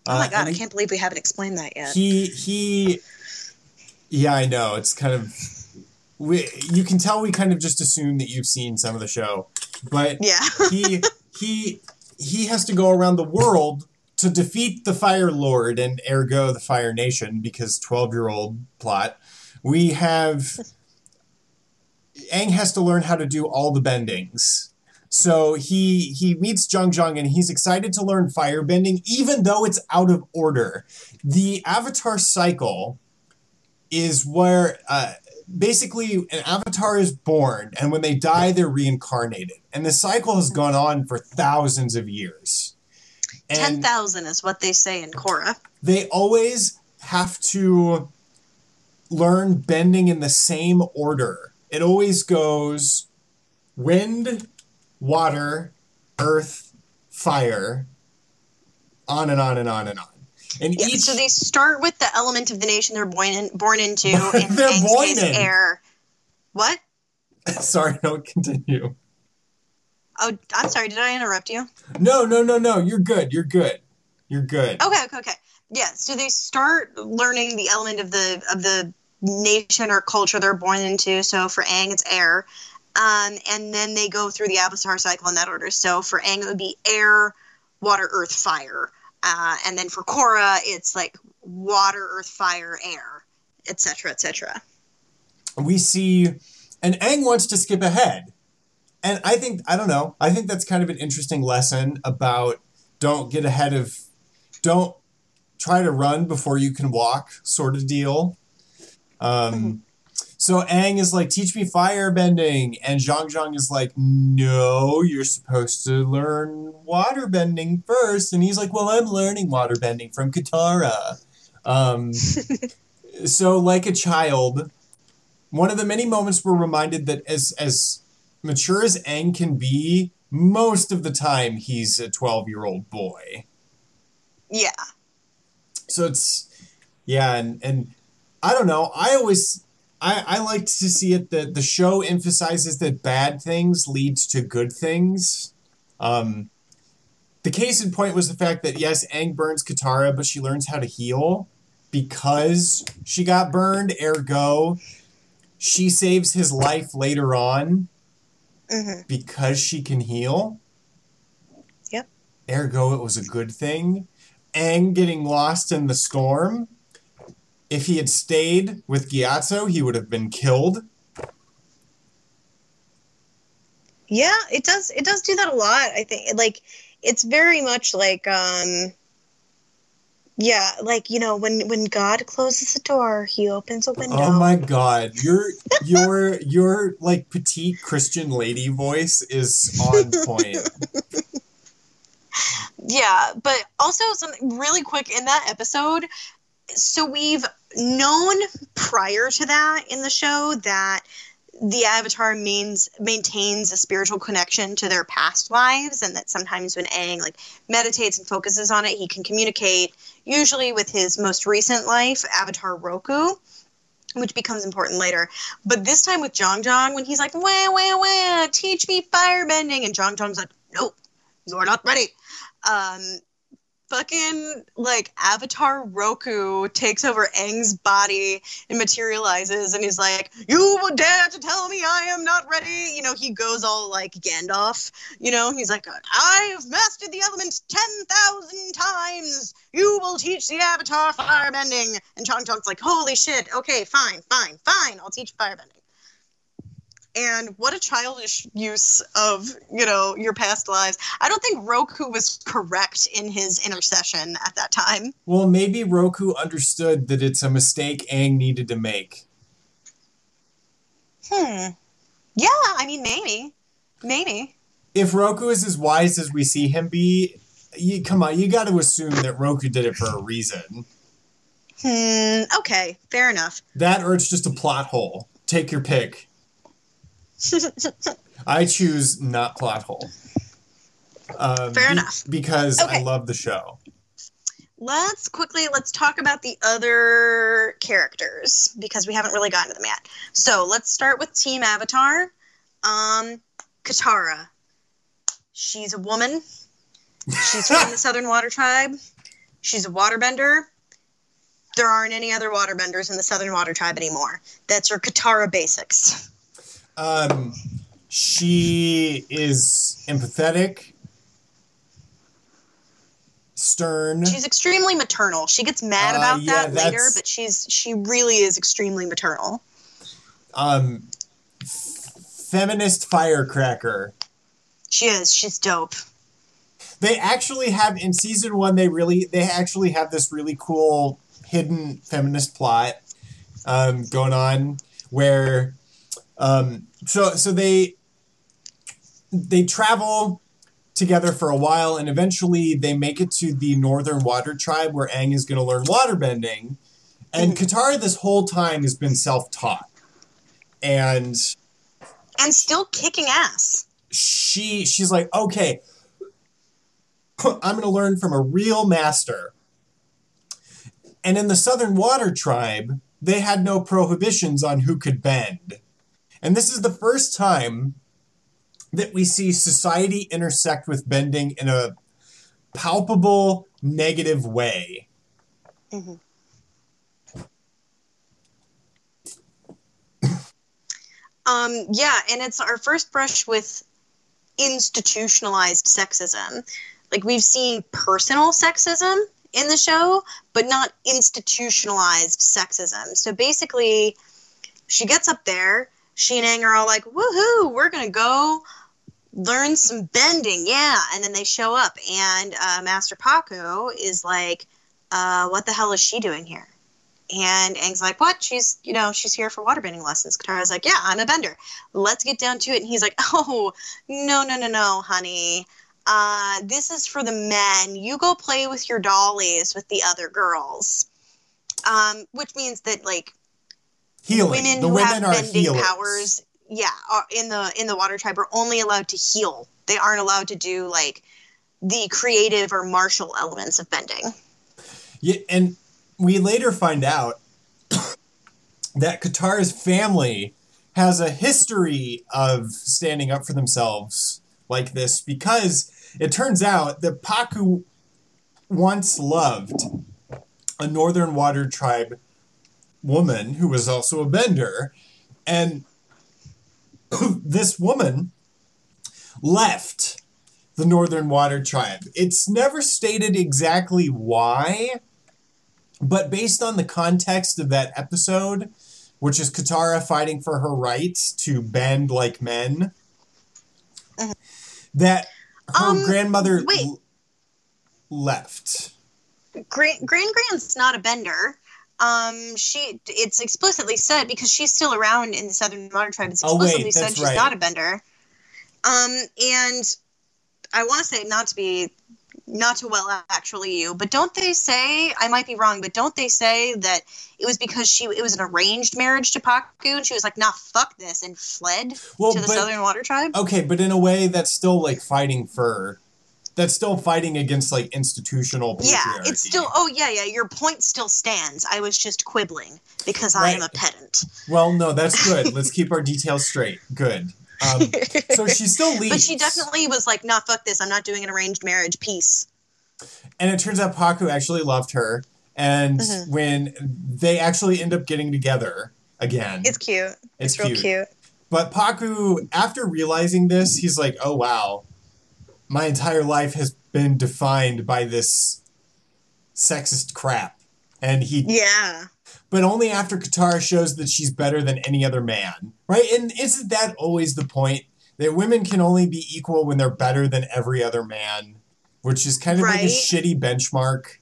Oh my Uh, god, I can't believe we haven't explained that yet. he he yeah i know it's kind of we, you can tell we kind of just assume that you've seen some of the show but yeah. he he he has to go around the world to defeat the fire lord and ergo the fire nation because 12 year old plot we have Aang has to learn how to do all the bendings so he he meets Jeong Jeong and he's excited to learn firebending, even though it's out of order. The Avatar cycle is where uh, basically an Avatar is born, and when they die, they're reincarnated, and the cycle has gone on for thousands of years. Ten And thousand is what they say in Korra. they always have to learn bending in the same order. It always goes wind, water, earth, fire, on and on and on and on. And Yeah, each so they start with the element of the nation they're born in, born into. And They're Aang's born in. air. What? sorry, don't continue. Oh, I'm sorry. Did I interrupt you? No, no, no, no. You're good. You're good. You're good. Okay, okay, okay. Yeah. So they start learning the element of the of the nation or culture they're born into. So for Aang, it's air, um, and then they go through the Avatar cycle in that order. So for Aang, it would be air, water, earth, fire, uh, and then for Korra, it's like water, earth, fire, air, etc., etc. we see and Aang wants to skip ahead. And I think I don't know, I think that's kind of an interesting lesson about don't get ahead of, don't try to run before you can walk, sort of deal. Um, so Aang is like, teach me firebending. And Jeong Jeong is like, no, you're supposed to learn waterbending first. And he's like, well, I'm learning waterbending from Katara. Um, so, like a child, one of the many moments we're reminded that as, as mature as Aang can be, most of the time he's a 12 year old boy. Yeah. So it's, yeah, and, and I don't know. I always I, I like to see it that the show emphasizes that bad things leads to good things. Um, the case in point was the fact that yes, Aang burns Katara, but she learns how to heal because she got burned. Ergo, she saves his life later on hmm because she can heal. Yep. Ergo, it was a good thing. Aang getting lost in the storm. If he had stayed with Gyatso, he would have been killed. Yeah, it does. It does do that a lot. I think, like, it's very much like, um, yeah, like you know, when when God closes a door, He opens a window. Oh my god, your your your like petite Christian lady voice is on point. Yeah, but also something really quick in that episode. So we've known prior to that in the show that the avatar means maintains a spiritual connection to their past lives and that sometimes when Aang like meditates and focuses on it he can communicate. Usually with his most recent life avatar Roku which becomes important later. But this time with Jeong Jeong when he's like wah wah wah teach me firebending and Jeong Jeong's like nope you're not ready. Um fucking like avatar roku takes over Aang's body and materializes and he's like you would dare to tell me i am not ready. You know he goes all like gandalf you know? He's like i've mastered the element 10,000 times. You will teach the avatar firebending and Jeong Jeong's like holy shit. Okay fine fine fine. I'll teach firebending and what a childish use of you know your past lives i don't think roku was correct in his intercession at that time Well, maybe Roku understood that it's a mistake Aang needed to make. hmm yeah i mean maybe maybe If Roku is as wise as we see him be, you, come on, you got to assume that Roku did it for a reason. hmm okay fair enough That or it's just a plot hole. Take your pick. I choose not plot hole. Um, Fair be- enough. Because I love the show. let's quickly let's talk about the other characters because we haven't really gotten to them yet. So let's start with team avatar. Um katara. She's a woman. She's from the southern water tribe. She's a waterbender. There aren't any other waterbenders in the southern water tribe anymore. That's your katara basics Um, she is empathetic, stern. she's extremely maternal she gets mad Uh, about yeah, that later but she's she really is extremely maternal um, f- feminist firecracker. she is she's dope They actually have in season one. They really they actually have this really cool hidden feminist plot um, going on where um, so so they they travel together for a while and eventually they make it to the northern water tribe where Aang is going to learn waterbending and hmm. Katara this whole time has been self-taught and and still kicking ass she she's like, okay, I'm going to learn from a real master. And in the Southern Water Tribe, they had no prohibitions on who could bend. And this is the first time that we see society intersect with bending in a palpable negative way. Um, yeah, and it's our first brush with institutionalized sexism. Like we've seen personal sexism in the show, but not institutionalized sexism. So basically, she gets up there, she and Aang are all like, woohoo, we're gonna go learn some bending, yeah. And then they show up, and uh, Master Pakku is like, uh, "What the hell is she doing here?" And Aang's like, "What? She's, you know, she's here for waterbending lessons." Katara's like, "Yeah, I'm a bender. Let's get down to it." And he's like, "Oh, no, no, no, no, honey. Uh, this is for the men. You go play with your dollies with the other girls." Um, which means that like Healing. women the who women have are bending healers. powers yeah in the in the water tribe are only allowed to heal they aren't allowed to do like the creative or martial elements of bending Yeah, and we later find out that Katara's family has a history of standing up for themselves like this because it turns out that Pakku once loved a Northern Water Tribe woman who was also a bender. And this woman left the Northern Water Tribe. It's never stated exactly why, but based on the context of that episode, which is Katara fighting for her right to bend like men, that her Um, grandmother l- left. Gran Gran's not a bender um she it's explicitly said because she's still around in the southern water tribe it's Oh, wait, explicitly said she's right. not a bender um and i want to say not to be not to well actually you but don't they say i might be wrong but don't they say that it was because she it was an arranged marriage to pakku and she was like nah fuck this and fled Well, to the but- southern water tribe Okay, but in a way, that's still like fighting for. That's still fighting against like institutional patriarchy. yeah it's still oh yeah yeah your point still stands i was just quibbling because i am a pedant Well, no, that's good. Let's keep our details straight. Good. Um, so she still leaves. But she definitely was like, "Nah, fuck this. I'm not doing an arranged marriage. Peace." And it turns out Pakku actually loved her, and Mhm. when they actually end up getting together again, It's cute. It's It's, real cute. cute. But Pakku, after realizing this, he's like, oh wow, my entire life has been defined by this sexist crap. And he, Yeah. but only after Katara shows that she's better than any other man, right? And isn't that always the point? That women can only be equal when they're better than every other man, which is kind of like a shitty benchmark.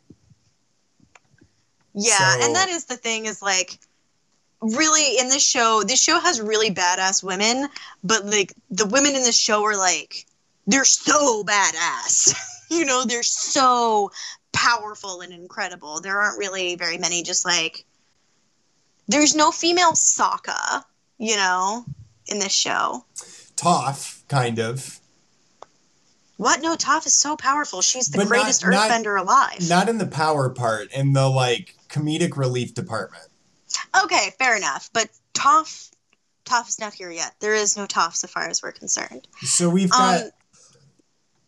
Yeah, So- and that is the thing is like really in this show, this show has really badass women, but like the women in this show are like they're so badass. you know, they're so powerful and incredible. There aren't really very many just like there's no female Sokka, you know, in this show. Toph, kind of. What? No, Toph is so powerful. She's the But greatest not- earthbender alive. Not in the power part, in the like comedic relief department. Okay, fair enough. But Toph, Toph is not here yet. There is no Toph so far as we're concerned. So we've got Um,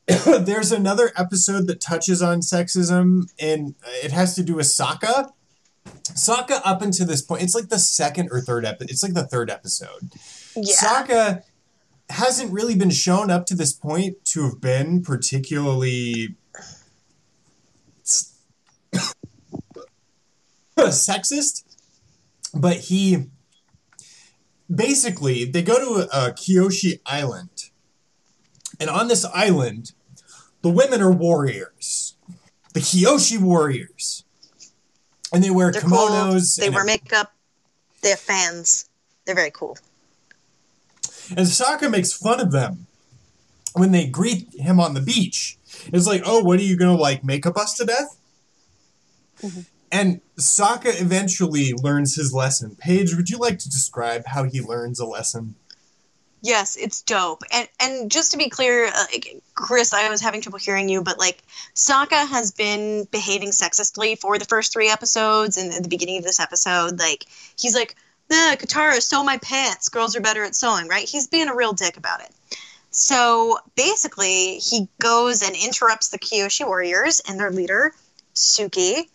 there's another episode that touches on sexism, and it has to do with Sokka. Sokka, up until this point, it's like the second or third episode. It's like the third episode. yeah. Sokka hasn't really been shown up to this point to have been particularly sexist, but he basically they go to a, a Kyoshi Island, and on this island, the women are warriors, the Kyoshi warriors, and they wear They're kimonos. cool. They wear makeup. They have fans. They're very cool. And Sokka makes fun of them when they greet him on the beach. It's like, oh, what are you gonna like make up us to death? Mm-hmm. And Sokka eventually learns his lesson. Paige, would you like to describe how he learns a lesson? Yes, it's dope. And and just to be clear, uh, Chris, I was having trouble hearing you, but like Sokka has been behaving sexistly for the first three episodes, and at the beginning of this episode, like he's like, "Nah, Katara, sew my pants. Girls are better at sewing, right?" He's being a real dick about it. So basically, he goes and interrupts the Kyoshi warriors and their leader, Suki,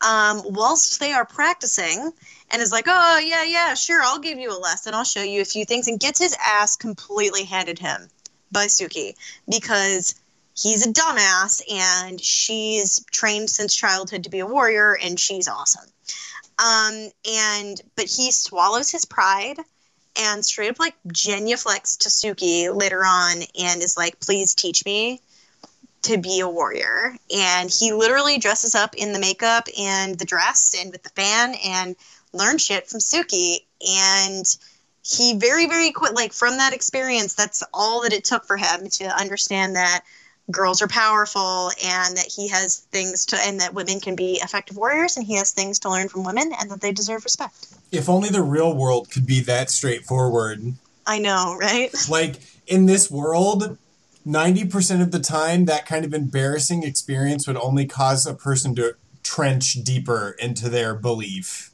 um, whilst they are practicing and is like, oh, yeah, yeah, sure, I'll give you a lesson. I'll show you a few things, and gets his ass completely handed him by Suki because he's a dumbass and she's trained since childhood to be a warrior and she's awesome. Um, and but he swallows his pride and straight up like genuflects to Suki later on and is like, please teach me to be a warrior. And he literally dresses up in the makeup and the dress and with the fan and learns shit from Suki. And he very, very quick, like from that experience, that's all that it took for him to understand that girls are powerful and that he has things to, and that women can be effective warriors and he has things to learn from women and that they deserve respect. If only the real world could be that straightforward. I know, right? Like in this world, 90% of the time, that kind of embarrassing experience would only cause a person to trench deeper into their belief.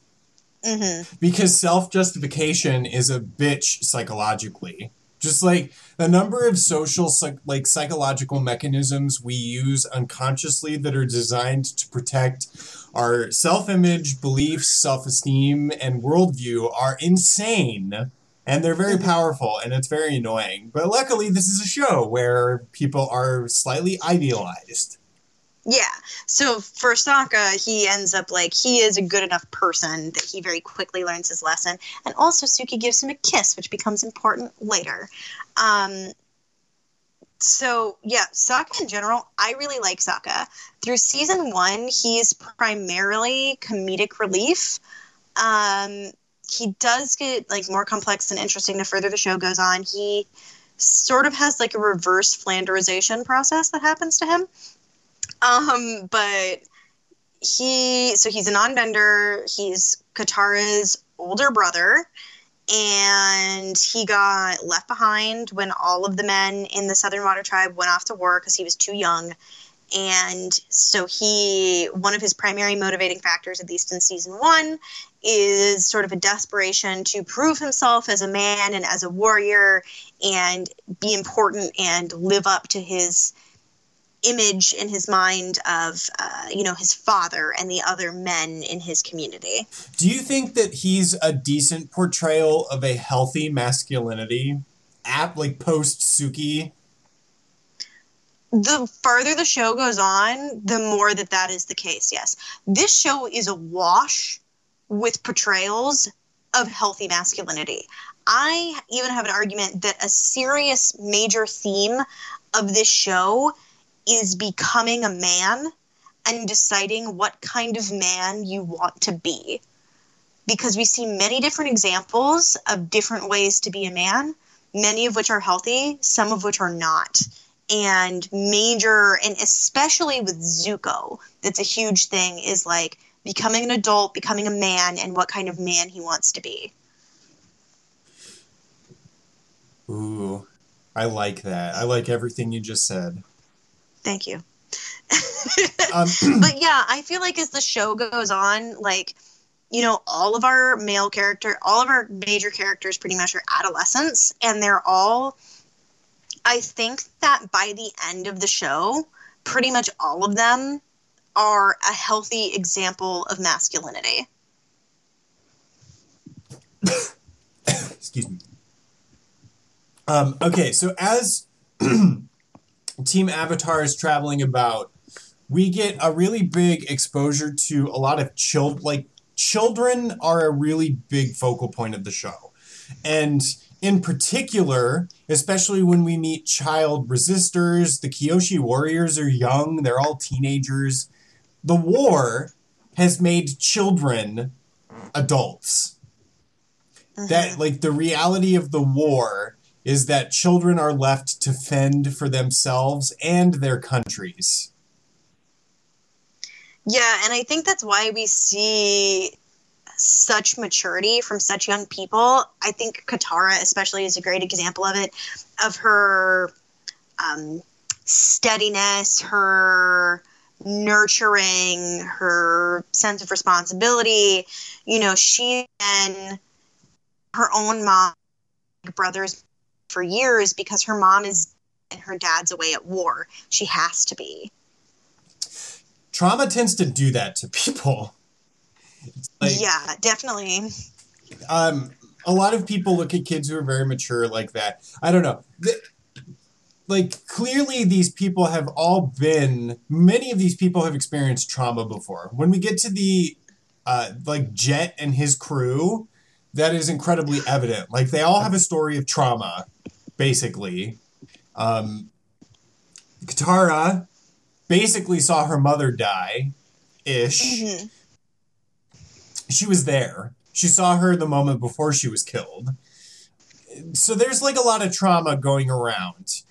Mm-hmm. Because self justification is a bitch psychologically. Just like the number of social, like psychological mechanisms we use unconsciously that are designed to protect our self image, beliefs, self esteem, and worldview are insane and they're very powerful and it's very annoying. But luckily, this is a show where people are slightly idealized. Yeah. So for Sokka, he ends up like he is a good enough person that he very quickly learns his lesson, and also Suki gives him a kiss, which becomes important later. Um, so yeah, Sokka in general, I really like Sokka. Through season one, he's primarily comedic relief. Um, he does get like more complex and interesting the further the show goes on. He sort of has like a reverse Flanderization process that happens to him. Um, but he so he's a non-bender. He's Katara's older brother, and he got left behind when all of the men in the Southern Water Tribe went off to war because he was too young. And so he, one of his primary motivating factors, at least in season one, is sort of a desperation to prove himself as a man and as a warrior and be important and live up to his image in his mind of uh, you know his father and the other men in his community. Do you think that he's a decent portrayal of a healthy masculinity? At like post Suki, the further the show goes on the more that that is the case yes. This show is a wash with portrayals of healthy masculinity. I even have an argument that a serious major theme of this show is becoming a man and deciding what kind of man you want to be. Because we see many different examples of different ways to be a man, many of which are healthy, some of which are not. And major, and especially with Zuko, that's a huge thing, is like becoming an adult, becoming a man, and what kind of man he wants to be. ooh, I like that. I like everything you just said. Thank you. Um, but yeah, I feel like as the show goes on, like, you know, all of our male character, all of our major characters pretty much are adolescents, and they're all, I think that by the end of the show, pretty much all of them are a healthy example of masculinity. excuse me. Um, okay, so as Team Avatar is traveling about, we get a really big exposure to a lot of child like children are a really big focal point of the show. And in particular, especially when we meet child resistors, the Kyoshi warriors are young, they're all teenagers. The war has made children adults. Mm-hmm. That like the reality of the war is that children are left to fend for themselves and their countries. Yeah, and I think that's why we see such maturity from such young people. I think Katara, especially, is a great example of it, of her um, steadiness, her nurturing, her sense of responsibility. You know, she and her own mom, brothers, for years because her mom is and her dad's away at war. She has to be. Trauma tends to do that to people. Like, yeah, definitely. um, a lot of people look at kids who are very mature like that. I don't know. The- like clearly these people have all been many of these people have experienced trauma before. When we get to the uh like Jet and his crew, that is incredibly evident. Like they all have a story of trauma, basically. Um, Katara basically saw her mother die, ish. Mhm. She was there. She saw her the moment before she was killed. So there's like a lot of trauma going around.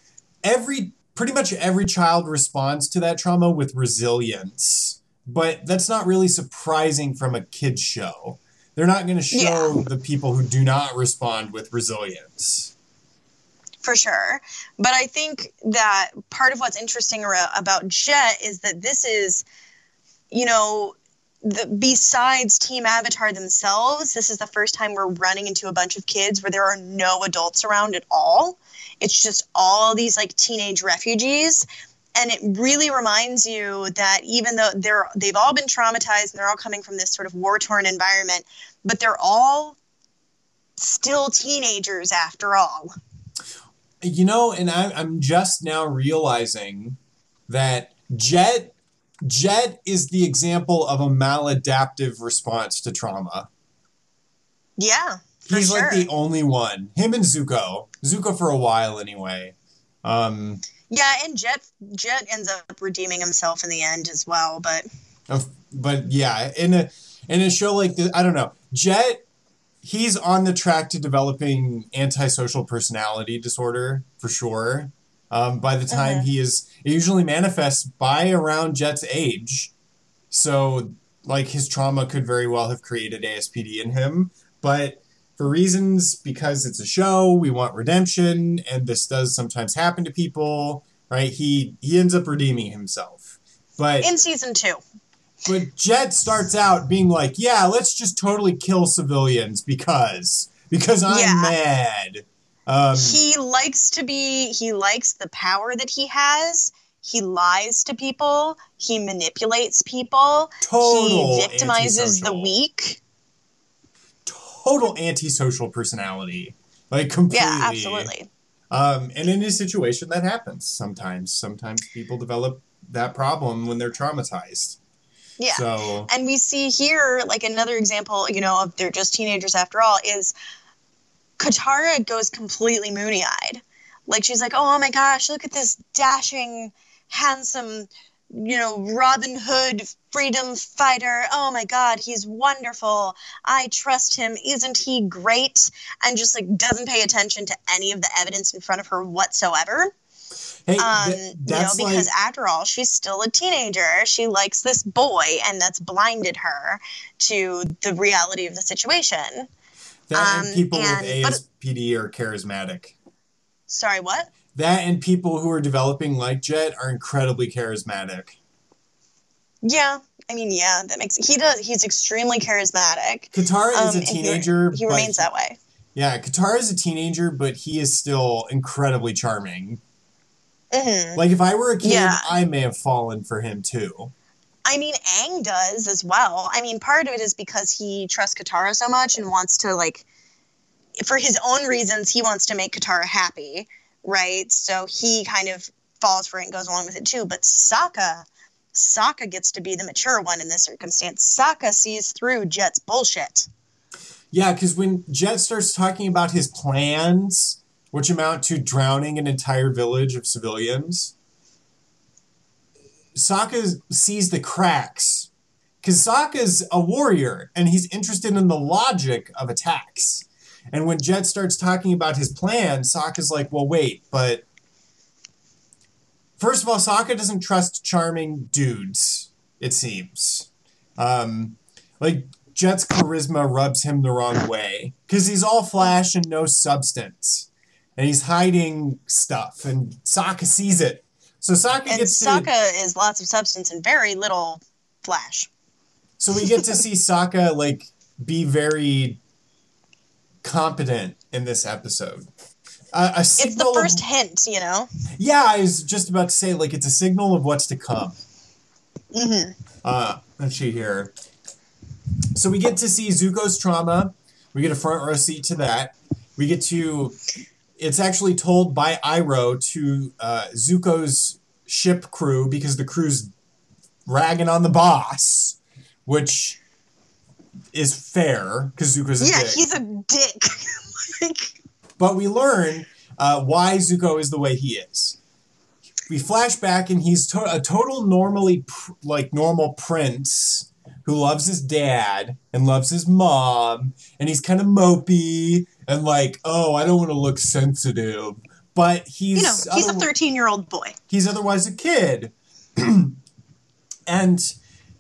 Every pretty much every child responds to that trauma with resilience. But that's not really surprising from a kids show. They're not going to show the people who do not respond with resilience. for sure. But I think that part of what's interesting about Jet is that this is, you know, the, besides Team Avatar themselves, this is the first time we're running into a bunch of kids where there are no adults around at all. It's just all these like teenage refugees. And it really reminds you that even though they're they've all been traumatized and they're all coming from this sort of war torn environment, but they're all still teenagers after all. You know, and I, I'm just now realizing that Jet Jet is the example of a maladaptive response to trauma. Yeah. For He's sure. like the only one. Him and Zuko. Zuko for a while anyway. Um, Yeah, and Jet Jet ends up redeeming himself in the end as well, but but yeah, in a in a show like this, I don't know. Jet, he's on the track to developing antisocial personality disorder for sure. Um, by the time Mhm. he is, it usually manifests by around Jet's age. So, like, his trauma could very well have created ASPD in him. But for reasons, because it's a show, we want redemption, and this does sometimes happen to people, right? He he ends up redeeming himself. But in season two. but Jet starts out being like, "Yeah, let's just totally kill civilians because because I'm Yeah. mad." Um, he likes to be he likes the power that he has. He lies to people, he manipulates people, he victimizes the weak. Total antisocial personality, like completely. Yeah, absolutely. Um, and in his situation, that happens sometimes. Sometimes people develop that problem when they're traumatized. Yeah. So and we see here like another example you know of they're just teenagers after all is katara goes completely moony-eyed like she's like oh my gosh look at this dashing handsome you know robin hood freedom fighter oh my god he's wonderful i trust him isn't he great and just like doesn't pay attention to any of the evidence in front of her whatsoever hey, um, th- you know, because like after all, she's still a teenager. She likes this boy, and that's blinded her to the reality of the situation. that and um, people and- with but- ASPD are charismatic. Sorry, what? That and people who are developing like Jet are incredibly charismatic. Yeah, I mean, yeah, that makes he does. He's extremely charismatic. Katara is Um, a and he- teenager. He, but- remains that way. Yeah, Katara is a teenager, but he is still incredibly charming. hmm Like if I were a kid, Yeah. I may have fallen for him too. I mean, Aang does as well. I mean, part of it is because he trusts Katara so much and wants to like, for his own reasons, he wants to make Katara happy, right? So he kind of falls for it and goes along with it too. But Sokka, Sokka gets to be the mature one in this circumstance. Sokka sees through Jet's bullshit. Yeah, because when Jet starts talking about his plans, which amount to drowning an entire village of civilians, Sokka sees the cracks. Because Sokka's a warrior and he's interested in the logic of attacks. And when Jet starts talking about his plan, Sokka's like, well, wait, but. First of all, Sokka doesn't trust charming dudes, it seems. Um, like, Jet's charisma rubs him the wrong way because he's all flash and no substance, and he's hiding stuff, and Sokka sees it. So Sokka And gets to Sokka is lots of substance and very little flash. so we get to see Sokka like be very competent in this episode. Uh, a It's the first of, hint, you know? yeah, I was just about to say like it's a signal of what's to come. hmm Uh, let's see here. So we get to see Zuko's trauma. We get a front row seat to that. We get to. It's actually told by Iroh to uh, Zuko's ship crew because the crew's ragging on the boss, which is fair because Zuko's a yeah, dick. he's a dick. like, but we learn uh, why Zuko is the way he is. We flash back, and he's to- a total normally pr- like normal prince who loves his dad and loves his mom, and he's kind of mopey and like, oh, I don't want to look sensitive, but he's you know, he's a 13 year old boy. he's otherwise a kid. and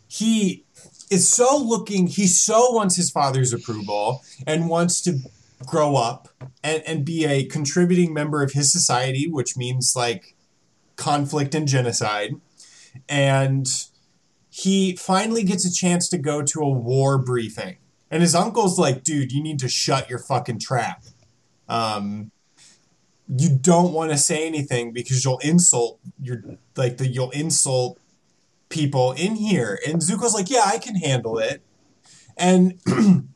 he is so looking, he so wants his father's approval and wants to grow up and, and be a contributing member of his society, which means like conflict and genocide. And he finally gets a chance to go to a war briefing. And his uncle's like, dude, you need to shut your fucking trap. Um, you don't want to say anything because you'll insult your like the you'll insult people in here. And Zuko's like, yeah, I can handle it. And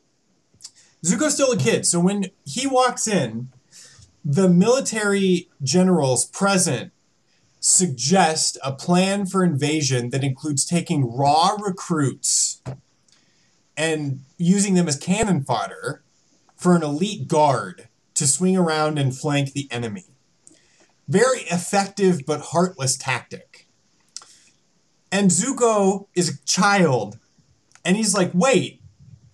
Zuko's still a kid, so when he walks in, the military generals present suggest a plan for invasion that includes taking raw recruits and using them as cannon fodder for an elite guard to swing around and flank the enemy. Very effective but heartless tactic. And Zuko is a child, and he's like, wait,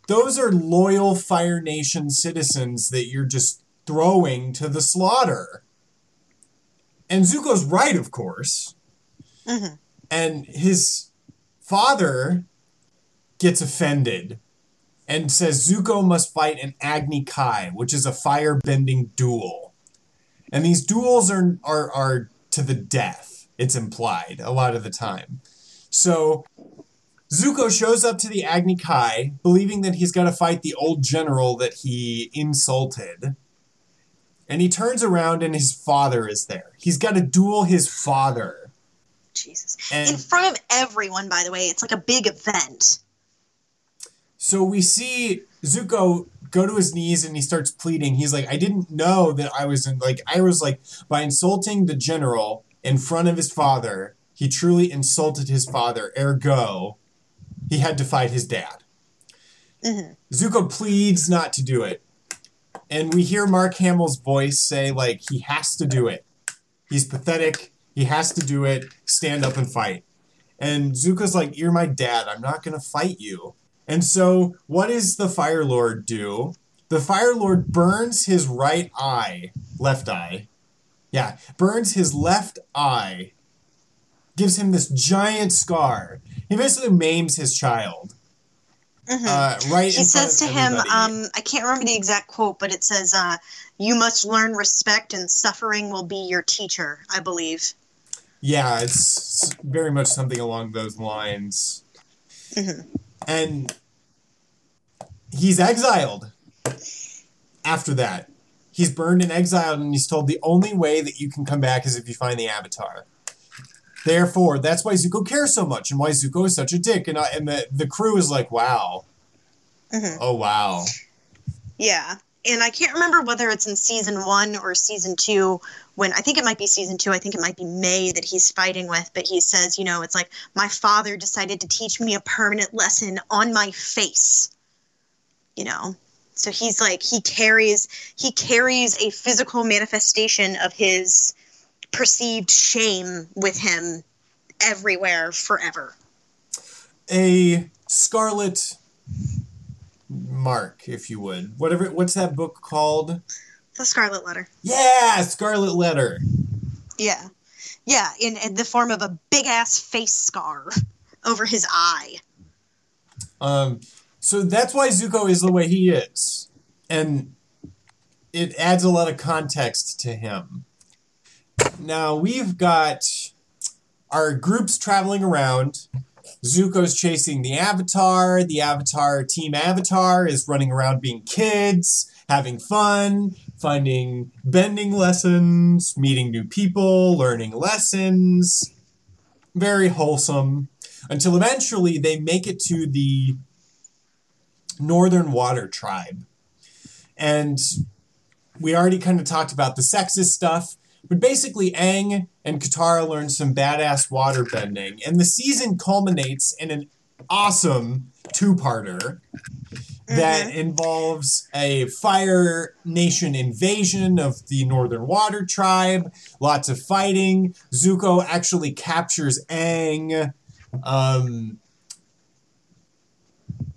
those are loyal Fire Nation citizens that you're just throwing to the slaughter. And Zuko's right, of course. Mhm. And his father gets offended and says Zuko must fight an Agni Kai, which is a fire-bending duel. And these duels are, are are to the death. It's implied a lot of the time. So Zuko shows up to the Agni Kai, believing that he's got to fight the old general that he insulted. And he turns around and his father is there. He's got to duel his father. Jesus. And- In front of everyone, by the way. It's like a big event. So we see Zuko go to his knees and he starts pleading. He's like, I didn't know that I was in, like, I was like, by insulting the general in front of his father, he truly insulted his father. Ergo, he had to fight his dad. Mhm. Zuko pleads not to do it. And we hear Mark Hamill's voice say, like, he has to do it. He's pathetic. He has to do it. Stand up and fight. And Zuko's like, You're my dad. I'm not going to fight you. And so, what does the Fire Lord do? The Fire Lord burns his right eye, left eye. Yeah, burns his left eye, gives him this giant scar. He basically maims his child. Mhm. Uh, right he says to him, um, I can't remember the exact quote, but it says, uh, You must learn respect, and suffering will be your teacher, I believe. Yeah, it's very much something along those lines. Mhm. And he's exiled after that. He's burned and exiled, and he's told the only way that you can come back is if you find the Avatar. Therefore, that's why Zuko cares so much, and why Zuko is such a dick. And, I, and the, the crew is like, wow. Mhm. Oh, wow. Yeah. And I can't remember whether it's in season one or season two when I think it might be season two. I think it might be Mai that he's fighting with, but he says, you know, it's like my father decided to teach me a permanent lesson on my face. You know? So he's like he carries he carries a physical manifestation of his perceived shame with him everywhere forever. A scarlet mark, if you would. Whatever. What's that book called? The Scarlet Letter. Yeah, Scarlet Letter. Yeah. Yeah, in, in the form of a big ass face scar over his eye. Um, so that's why Zuko is the way he is, and it adds a lot of context to him. Now we've got our groups traveling around. Zuko's chasing the Avatar. The Avatar Team Avatar is running around being kids, having fun, finding bending lessons, meeting new people, learning lessons. Very wholesome. Until eventually they make it to the Northern Water Tribe. And we already kind of talked about the sexist stuff, but basically Aang and Katara learn some badass water bending, and the season culminates in an awesome two-parter that involves a Fire Nation invasion of the Northern Water Tribe. Lots of fighting. Zuko actually captures Aang. Um,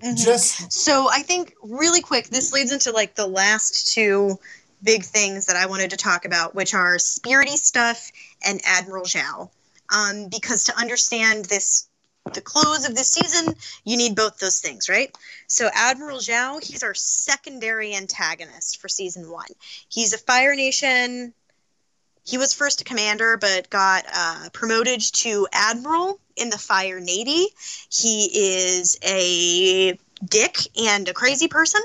Just So I think really quick, this leads into like the last two big things that I wanted to talk about, which are spirity stuff and Admiral Zhao. Um, because to understand this, the close of this season, you need both those things, right? So Admiral Zhao, he's our secondary antagonist for season one. He's a Fire Nation. He was first a commander, but got uh, promoted to admiral in the Fire Navy. He is a dick and a crazy person.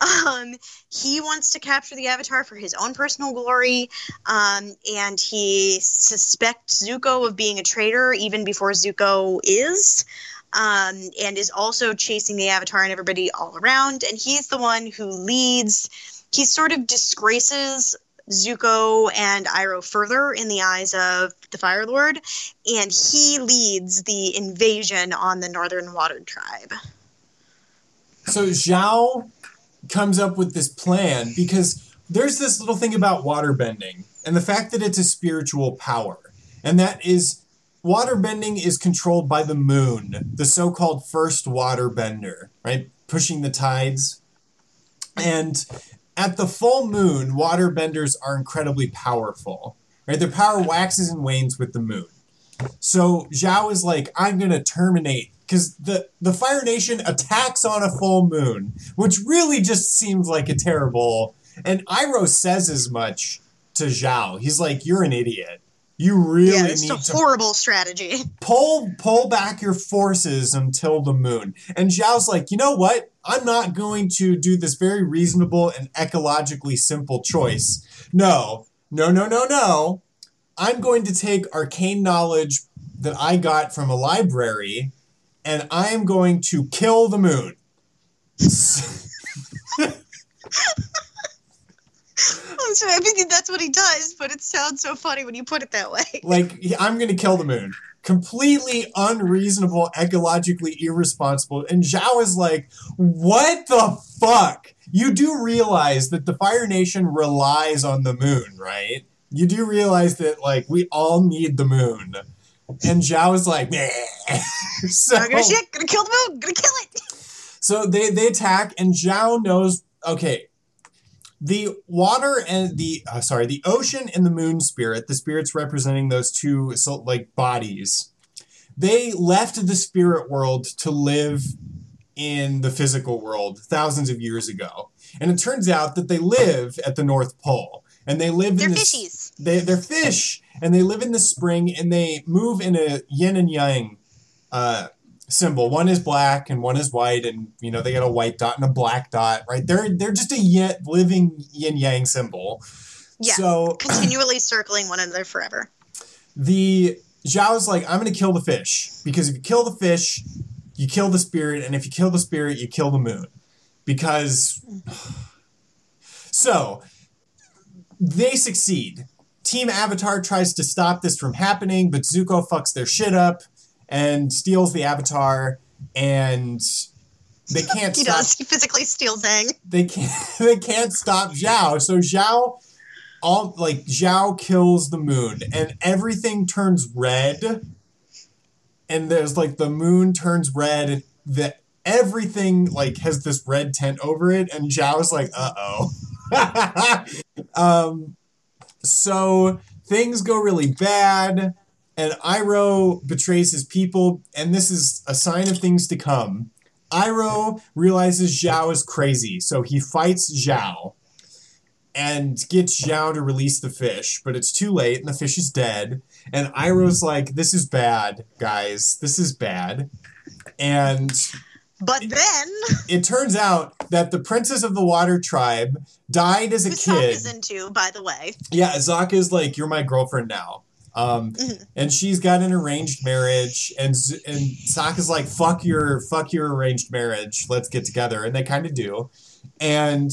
Um, he wants to capture the Avatar for his own personal glory, um, and he suspects Zuko of being a traitor even before Zuko is. Um, and is also chasing the Avatar and everybody all around. And he's the one who leads. He sort of disgraces Zuko and Iroh further in the eyes of the Fire Lord, and he leads the invasion on the Northern Water Tribe. So Zhao comes up with this plan because there's this little thing about water bending and the fact that it's a spiritual power. And that is water bending is controlled by the moon, the so-called first water bender, right? Pushing the tides. And at the full moon, water benders are incredibly powerful. Right? Their power waxes and wanes with the moon. So Zhao is like, I'm gonna terminate because the the Fire Nation attacks on a full moon, which really just seems like a terrible. And Iroh says as much to Zhao. He's like, "You're an idiot. You really yeah, it's need a to horrible strategy. pull pull back your forces until the moon." And Zhao's like, "You know what? I'm not going to do this very reasonable and ecologically simple choice. No, no, no, no, no. I'm going to take arcane knowledge that I got from a library and I am going to kill the moon. I'm sorry, I mean, that's what he does, but it sounds so funny when you put it that way. like, I'm going to kill the moon. Completely unreasonable, ecologically irresponsible. And Zhao is like, what the fuck? You do realize that the Fire Nation relies on the moon, right? You do realize that, like, we all need the moon. And Zhao is like, so, gonna shit, gonna kill the moon, gonna kill it. So they they attack, and Zhao knows. Okay, the water and the uh, sorry, the ocean and the moon spirit, the spirits representing those two so, like bodies, they left the spirit world to live in the physical world thousands of years ago, and it turns out that they live at the North Pole, and they live They're in this. fishies. They, they're fish, and they live in the spring, and they move in a yin and yang uh, symbol. One is black, and one is white, and you know they got a white dot and a black dot, right? They're they're just a yin, living yin yang symbol. Yeah. So Continually circling one another forever. the Zhao's like, I'm gonna kill the fish because if you kill the fish, you kill the spirit, and if you kill the spirit, you kill the moon. Because so they succeed. Team Avatar tries to stop this from happening, but Zuko fucks their shit up and steals the Avatar, and they can't He stop does. He physically steals Aang. they can't they can't stop Zhao. So Zhao all like Zhao kills the moon and everything turns red. And there's like the moon turns red and the everything like has this red tint over it and Zhao's like, uh-oh. um so things go really bad and Iroh betrays his people and this is a sign of things to come. Iroh realizes Zhao is crazy, so he fights Zhao and gets Zhao to release the fish, but it's too late and the fish is dead. And Iroh's like, This is bad, guys. This is bad. And But then, it turns out that the princess of the water tribe died as a kid. is into, by the way. Yeah, Sokka's like, you're my girlfriend now. Um, Mhm. and she's got an arranged marriage, and and Sokka's like, fuck your fuck your arranged marriage, let's get together, and they kind of do, and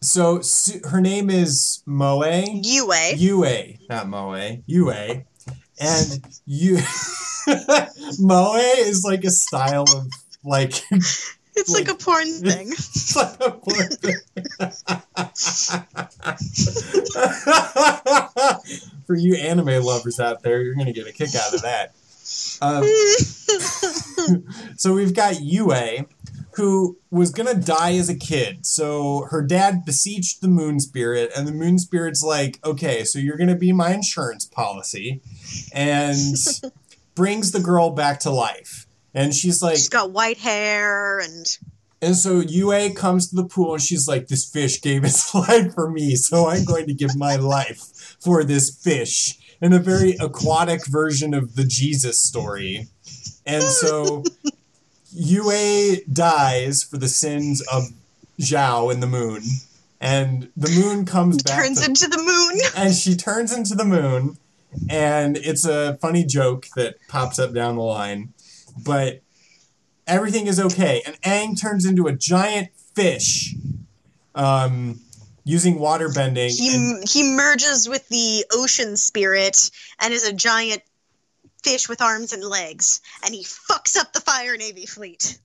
so Su- her name is Moe Yue. Yue, not Moe Yue, and you Moe is like a style of like It's like, Like- a porn thing. it's like a porn thing. For you anime lovers out there, you're gonna get a kick out of that. Um, so we've got Yue, who was gonna die as a kid. So her dad beseeched the moon spirit, and the moon spirit's like, okay, so you're gonna be my insurance policy, and brings the girl back to life. And she's like, She's got white hair and and so Yue comes to the pool and she's like, This fish gave its life for me, so I'm going to give my life for this fish. In a very aquatic version of the Jesus story. And so Yue dies for the sins of Zhao and the moon. And the moon comes back. turns to- into the moon. and she turns into the moon and it's a funny joke that pops up down the line but everything is okay and Aang turns into a giant fish um, using water bending He and, he merges with the ocean spirit and is a giant fish with arms and legs, and he fucks up the Fire Navy fleet.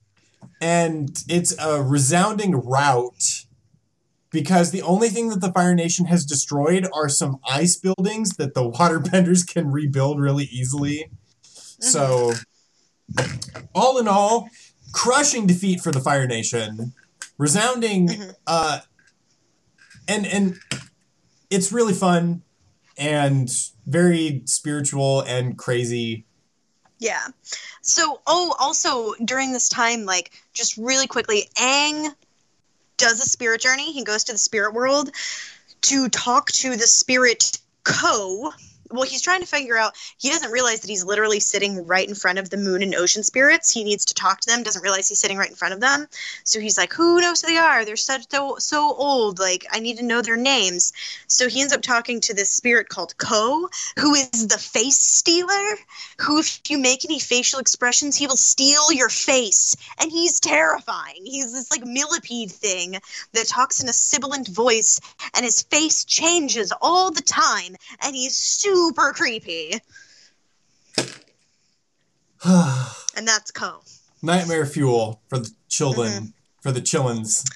and it's a resounding rout because the only thing that the Fire Nation has destroyed are some ice buildings that the waterbenders can rebuild really easily. So, all in all, crushing defeat for the Fire Nation, resounding, Mhm. uh, and and it's really fun and very spiritual and crazy. Yeah. So, oh, also during this time, like, just really quickly, Aang does a spirit journey. He goes to the spirit world to talk to the spirit Koh. Well, he's trying to figure out, he doesn't realize that he's literally sitting right in front of the moon and ocean spirits. He needs to talk to them, doesn't realize he's sitting right in front of them. So he's like, Who knows who they are? They're so, so old. Like, I need to know their names. So he ends up talking to this spirit called Koh, who is the face stealer who, if you make any facial expressions, he will steal your face. And he's terrifying. He's this like millipede thing that talks in a sibilant voice, and his face changes all the time, and he's super creepy. And that's Koh. Nightmare fuel for the children, Mm-hmm. for the chillins.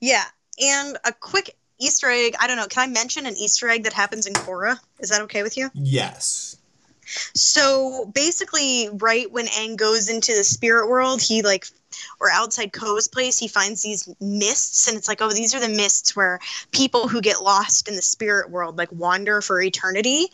Yeah. And a quick Easter egg. I don't know. Can I mention an Easter egg that happens in Korra? Is that okay with you? Yes. So basically, right when Aang goes into the spirit world, he like, or outside Koh's place, he finds these mists, and it's like, oh, these are the mists where people who get lost in the spirit world like wander for eternity,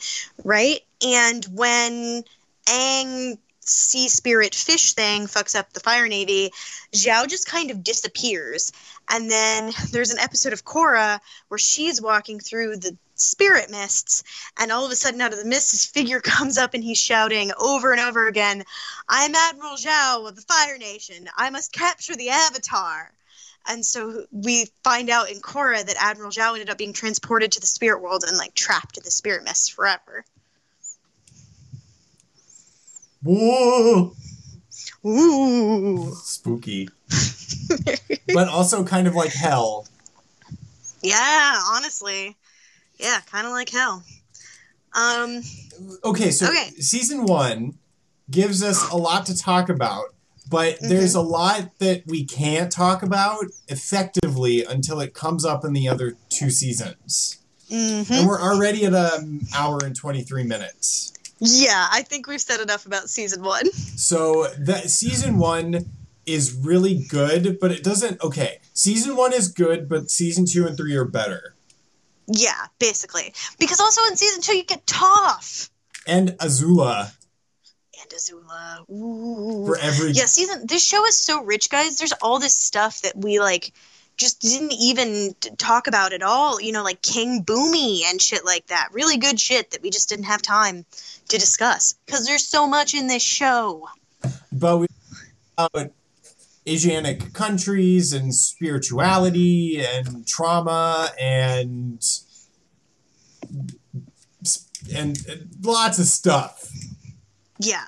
right? And when Aang sea spirit fish thing fucks up the fire navy, Zhao just kind of disappears. And then there's an episode of Korra where she's walking through the spirit mists, and all of a sudden, out of the mist, his figure comes up and he's shouting over and over again, I'm Admiral Zhao of the Fire Nation. I must capture the Avatar. And so we find out in Korra that Admiral Zhao ended up being transported to the spirit world and like trapped in the spirit mists forever. Whoa! Ooh. Spooky. but also kind of like hell. Yeah, honestly. Yeah, kind of like hell. Um, Okay, so Okay. season one gives us a lot to talk about, but there's Mm-hmm. a lot that we can't talk about effectively until it comes up in the other two seasons. mhm. And we're already at an hour and 23 minutes. Yeah, I think we've said enough about season one. So that season one is really good, but it doesn't. Okay, season one is good, but season two and three are better. Yeah, basically. Because also in season two, you get Toph And Azula and Azula. Ooh. for every. Yeah, season. This show is so rich, guys. There's all this stuff that we like just didn't even talk about at all. You know, like King Bumi and shit like that. Really good shit that we just didn't have time to discuss because there's so much in this show. But we about Asiatic countries and spirituality and trauma and and, and lots of stuff. Yeah.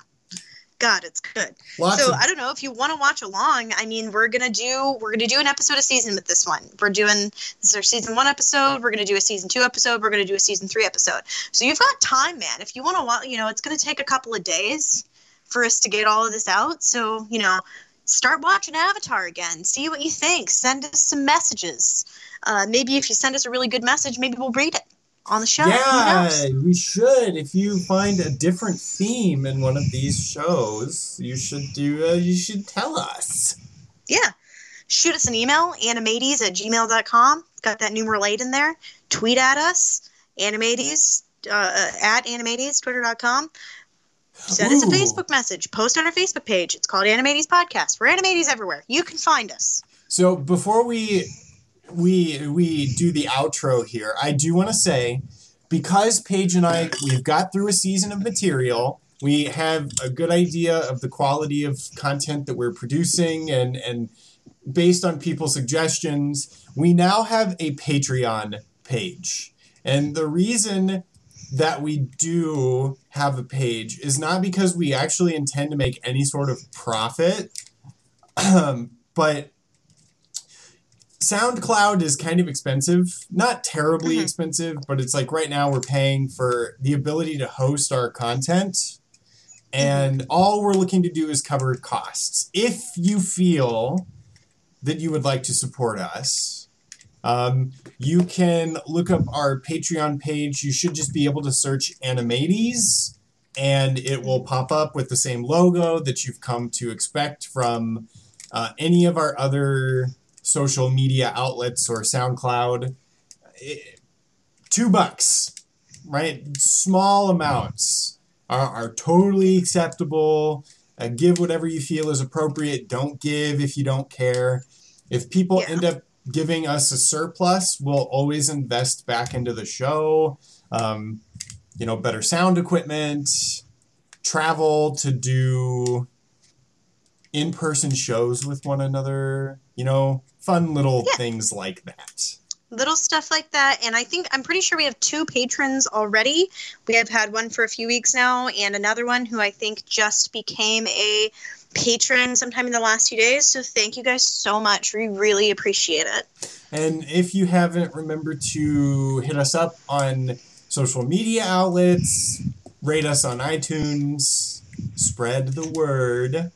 God, it's good. Lots so of I don't know if you want to watch along. I mean, we're gonna do we're gonna do an episode a season with this one. We're doing this is our season one episode. We're gonna do a season two episode. We're gonna do a season three episode. So you've got time, man. If you want to watch, you know, it's gonna take a couple of days for us to get all of this out. So you know, start watching Avatar again. See what you think. Send us some messages. Uh, maybe if you send us a really good message, maybe we'll read it on the show. Yeah, we should. If you find a different theme in one of these shows, you should do. Uh, you should tell us. Yeah. Shoot us an email, animates at gmail.com. Got that numeral 8 in there. Tweet at us, animates, uh, at animates, twitter.com. Send us a Facebook message. Post on our Facebook page. It's called Animates Podcast. We're Animates everywhere. You can find us. So before we we we do the outro here, I do want to say because Paige and I we've got through a season of material, we have a good idea of the quality of content that we're producing and and based on people's suggestions, we now have a Patreon page. And the reason that we do have a page is not because we actually intend to make any sort of profit, um, but SoundCloud is kind of expensive. Not terribly Mhm. expensive, but it's like right now we're paying for the ability to host our content. And all we're looking to do is cover costs. If you feel that you would like to support us, um, you can look up our Patreon page. You should just be able to search Animates, and it will pop up with the same logo that you've come to expect from uh, any of our other social media outlets or SoundCloud. It- two bucks, right? Small amounts are, are totally acceptable. Uh, give whatever you feel is appropriate. Don't give if you don't care. If people Yeah. end up giving us a surplus, we'll always invest back into the show. Um, you know, better sound equipment, travel to do in person shows with one another, you know, fun little Yeah. things like that. little stuff like that and i think i'm pretty sure we have two patrons already we have had one for a few weeks now and another one who i think just became a patron sometime in the last few days. So thank you guys so much. We really appreciate it. And if you haven't, remember to hit us up on social media outlets, rate us on iTunes, spread the word.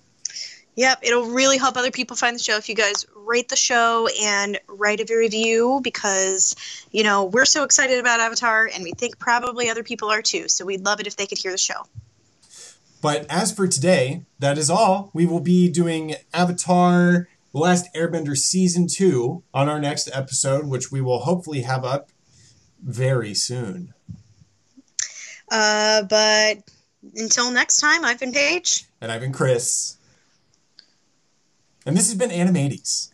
yep it'll really help other people find the show if you guys rate the show and write a review because you know we're so excited about avatar and we think probably other people are too. So we'd love it if they could hear the show But as for today, that is all. We will be doing Avatar The Last Airbender Season 2 on our next episode, which we will hopefully have up very soon. uh, but until next time i've been paige And I've been Chris. And this has been Animates.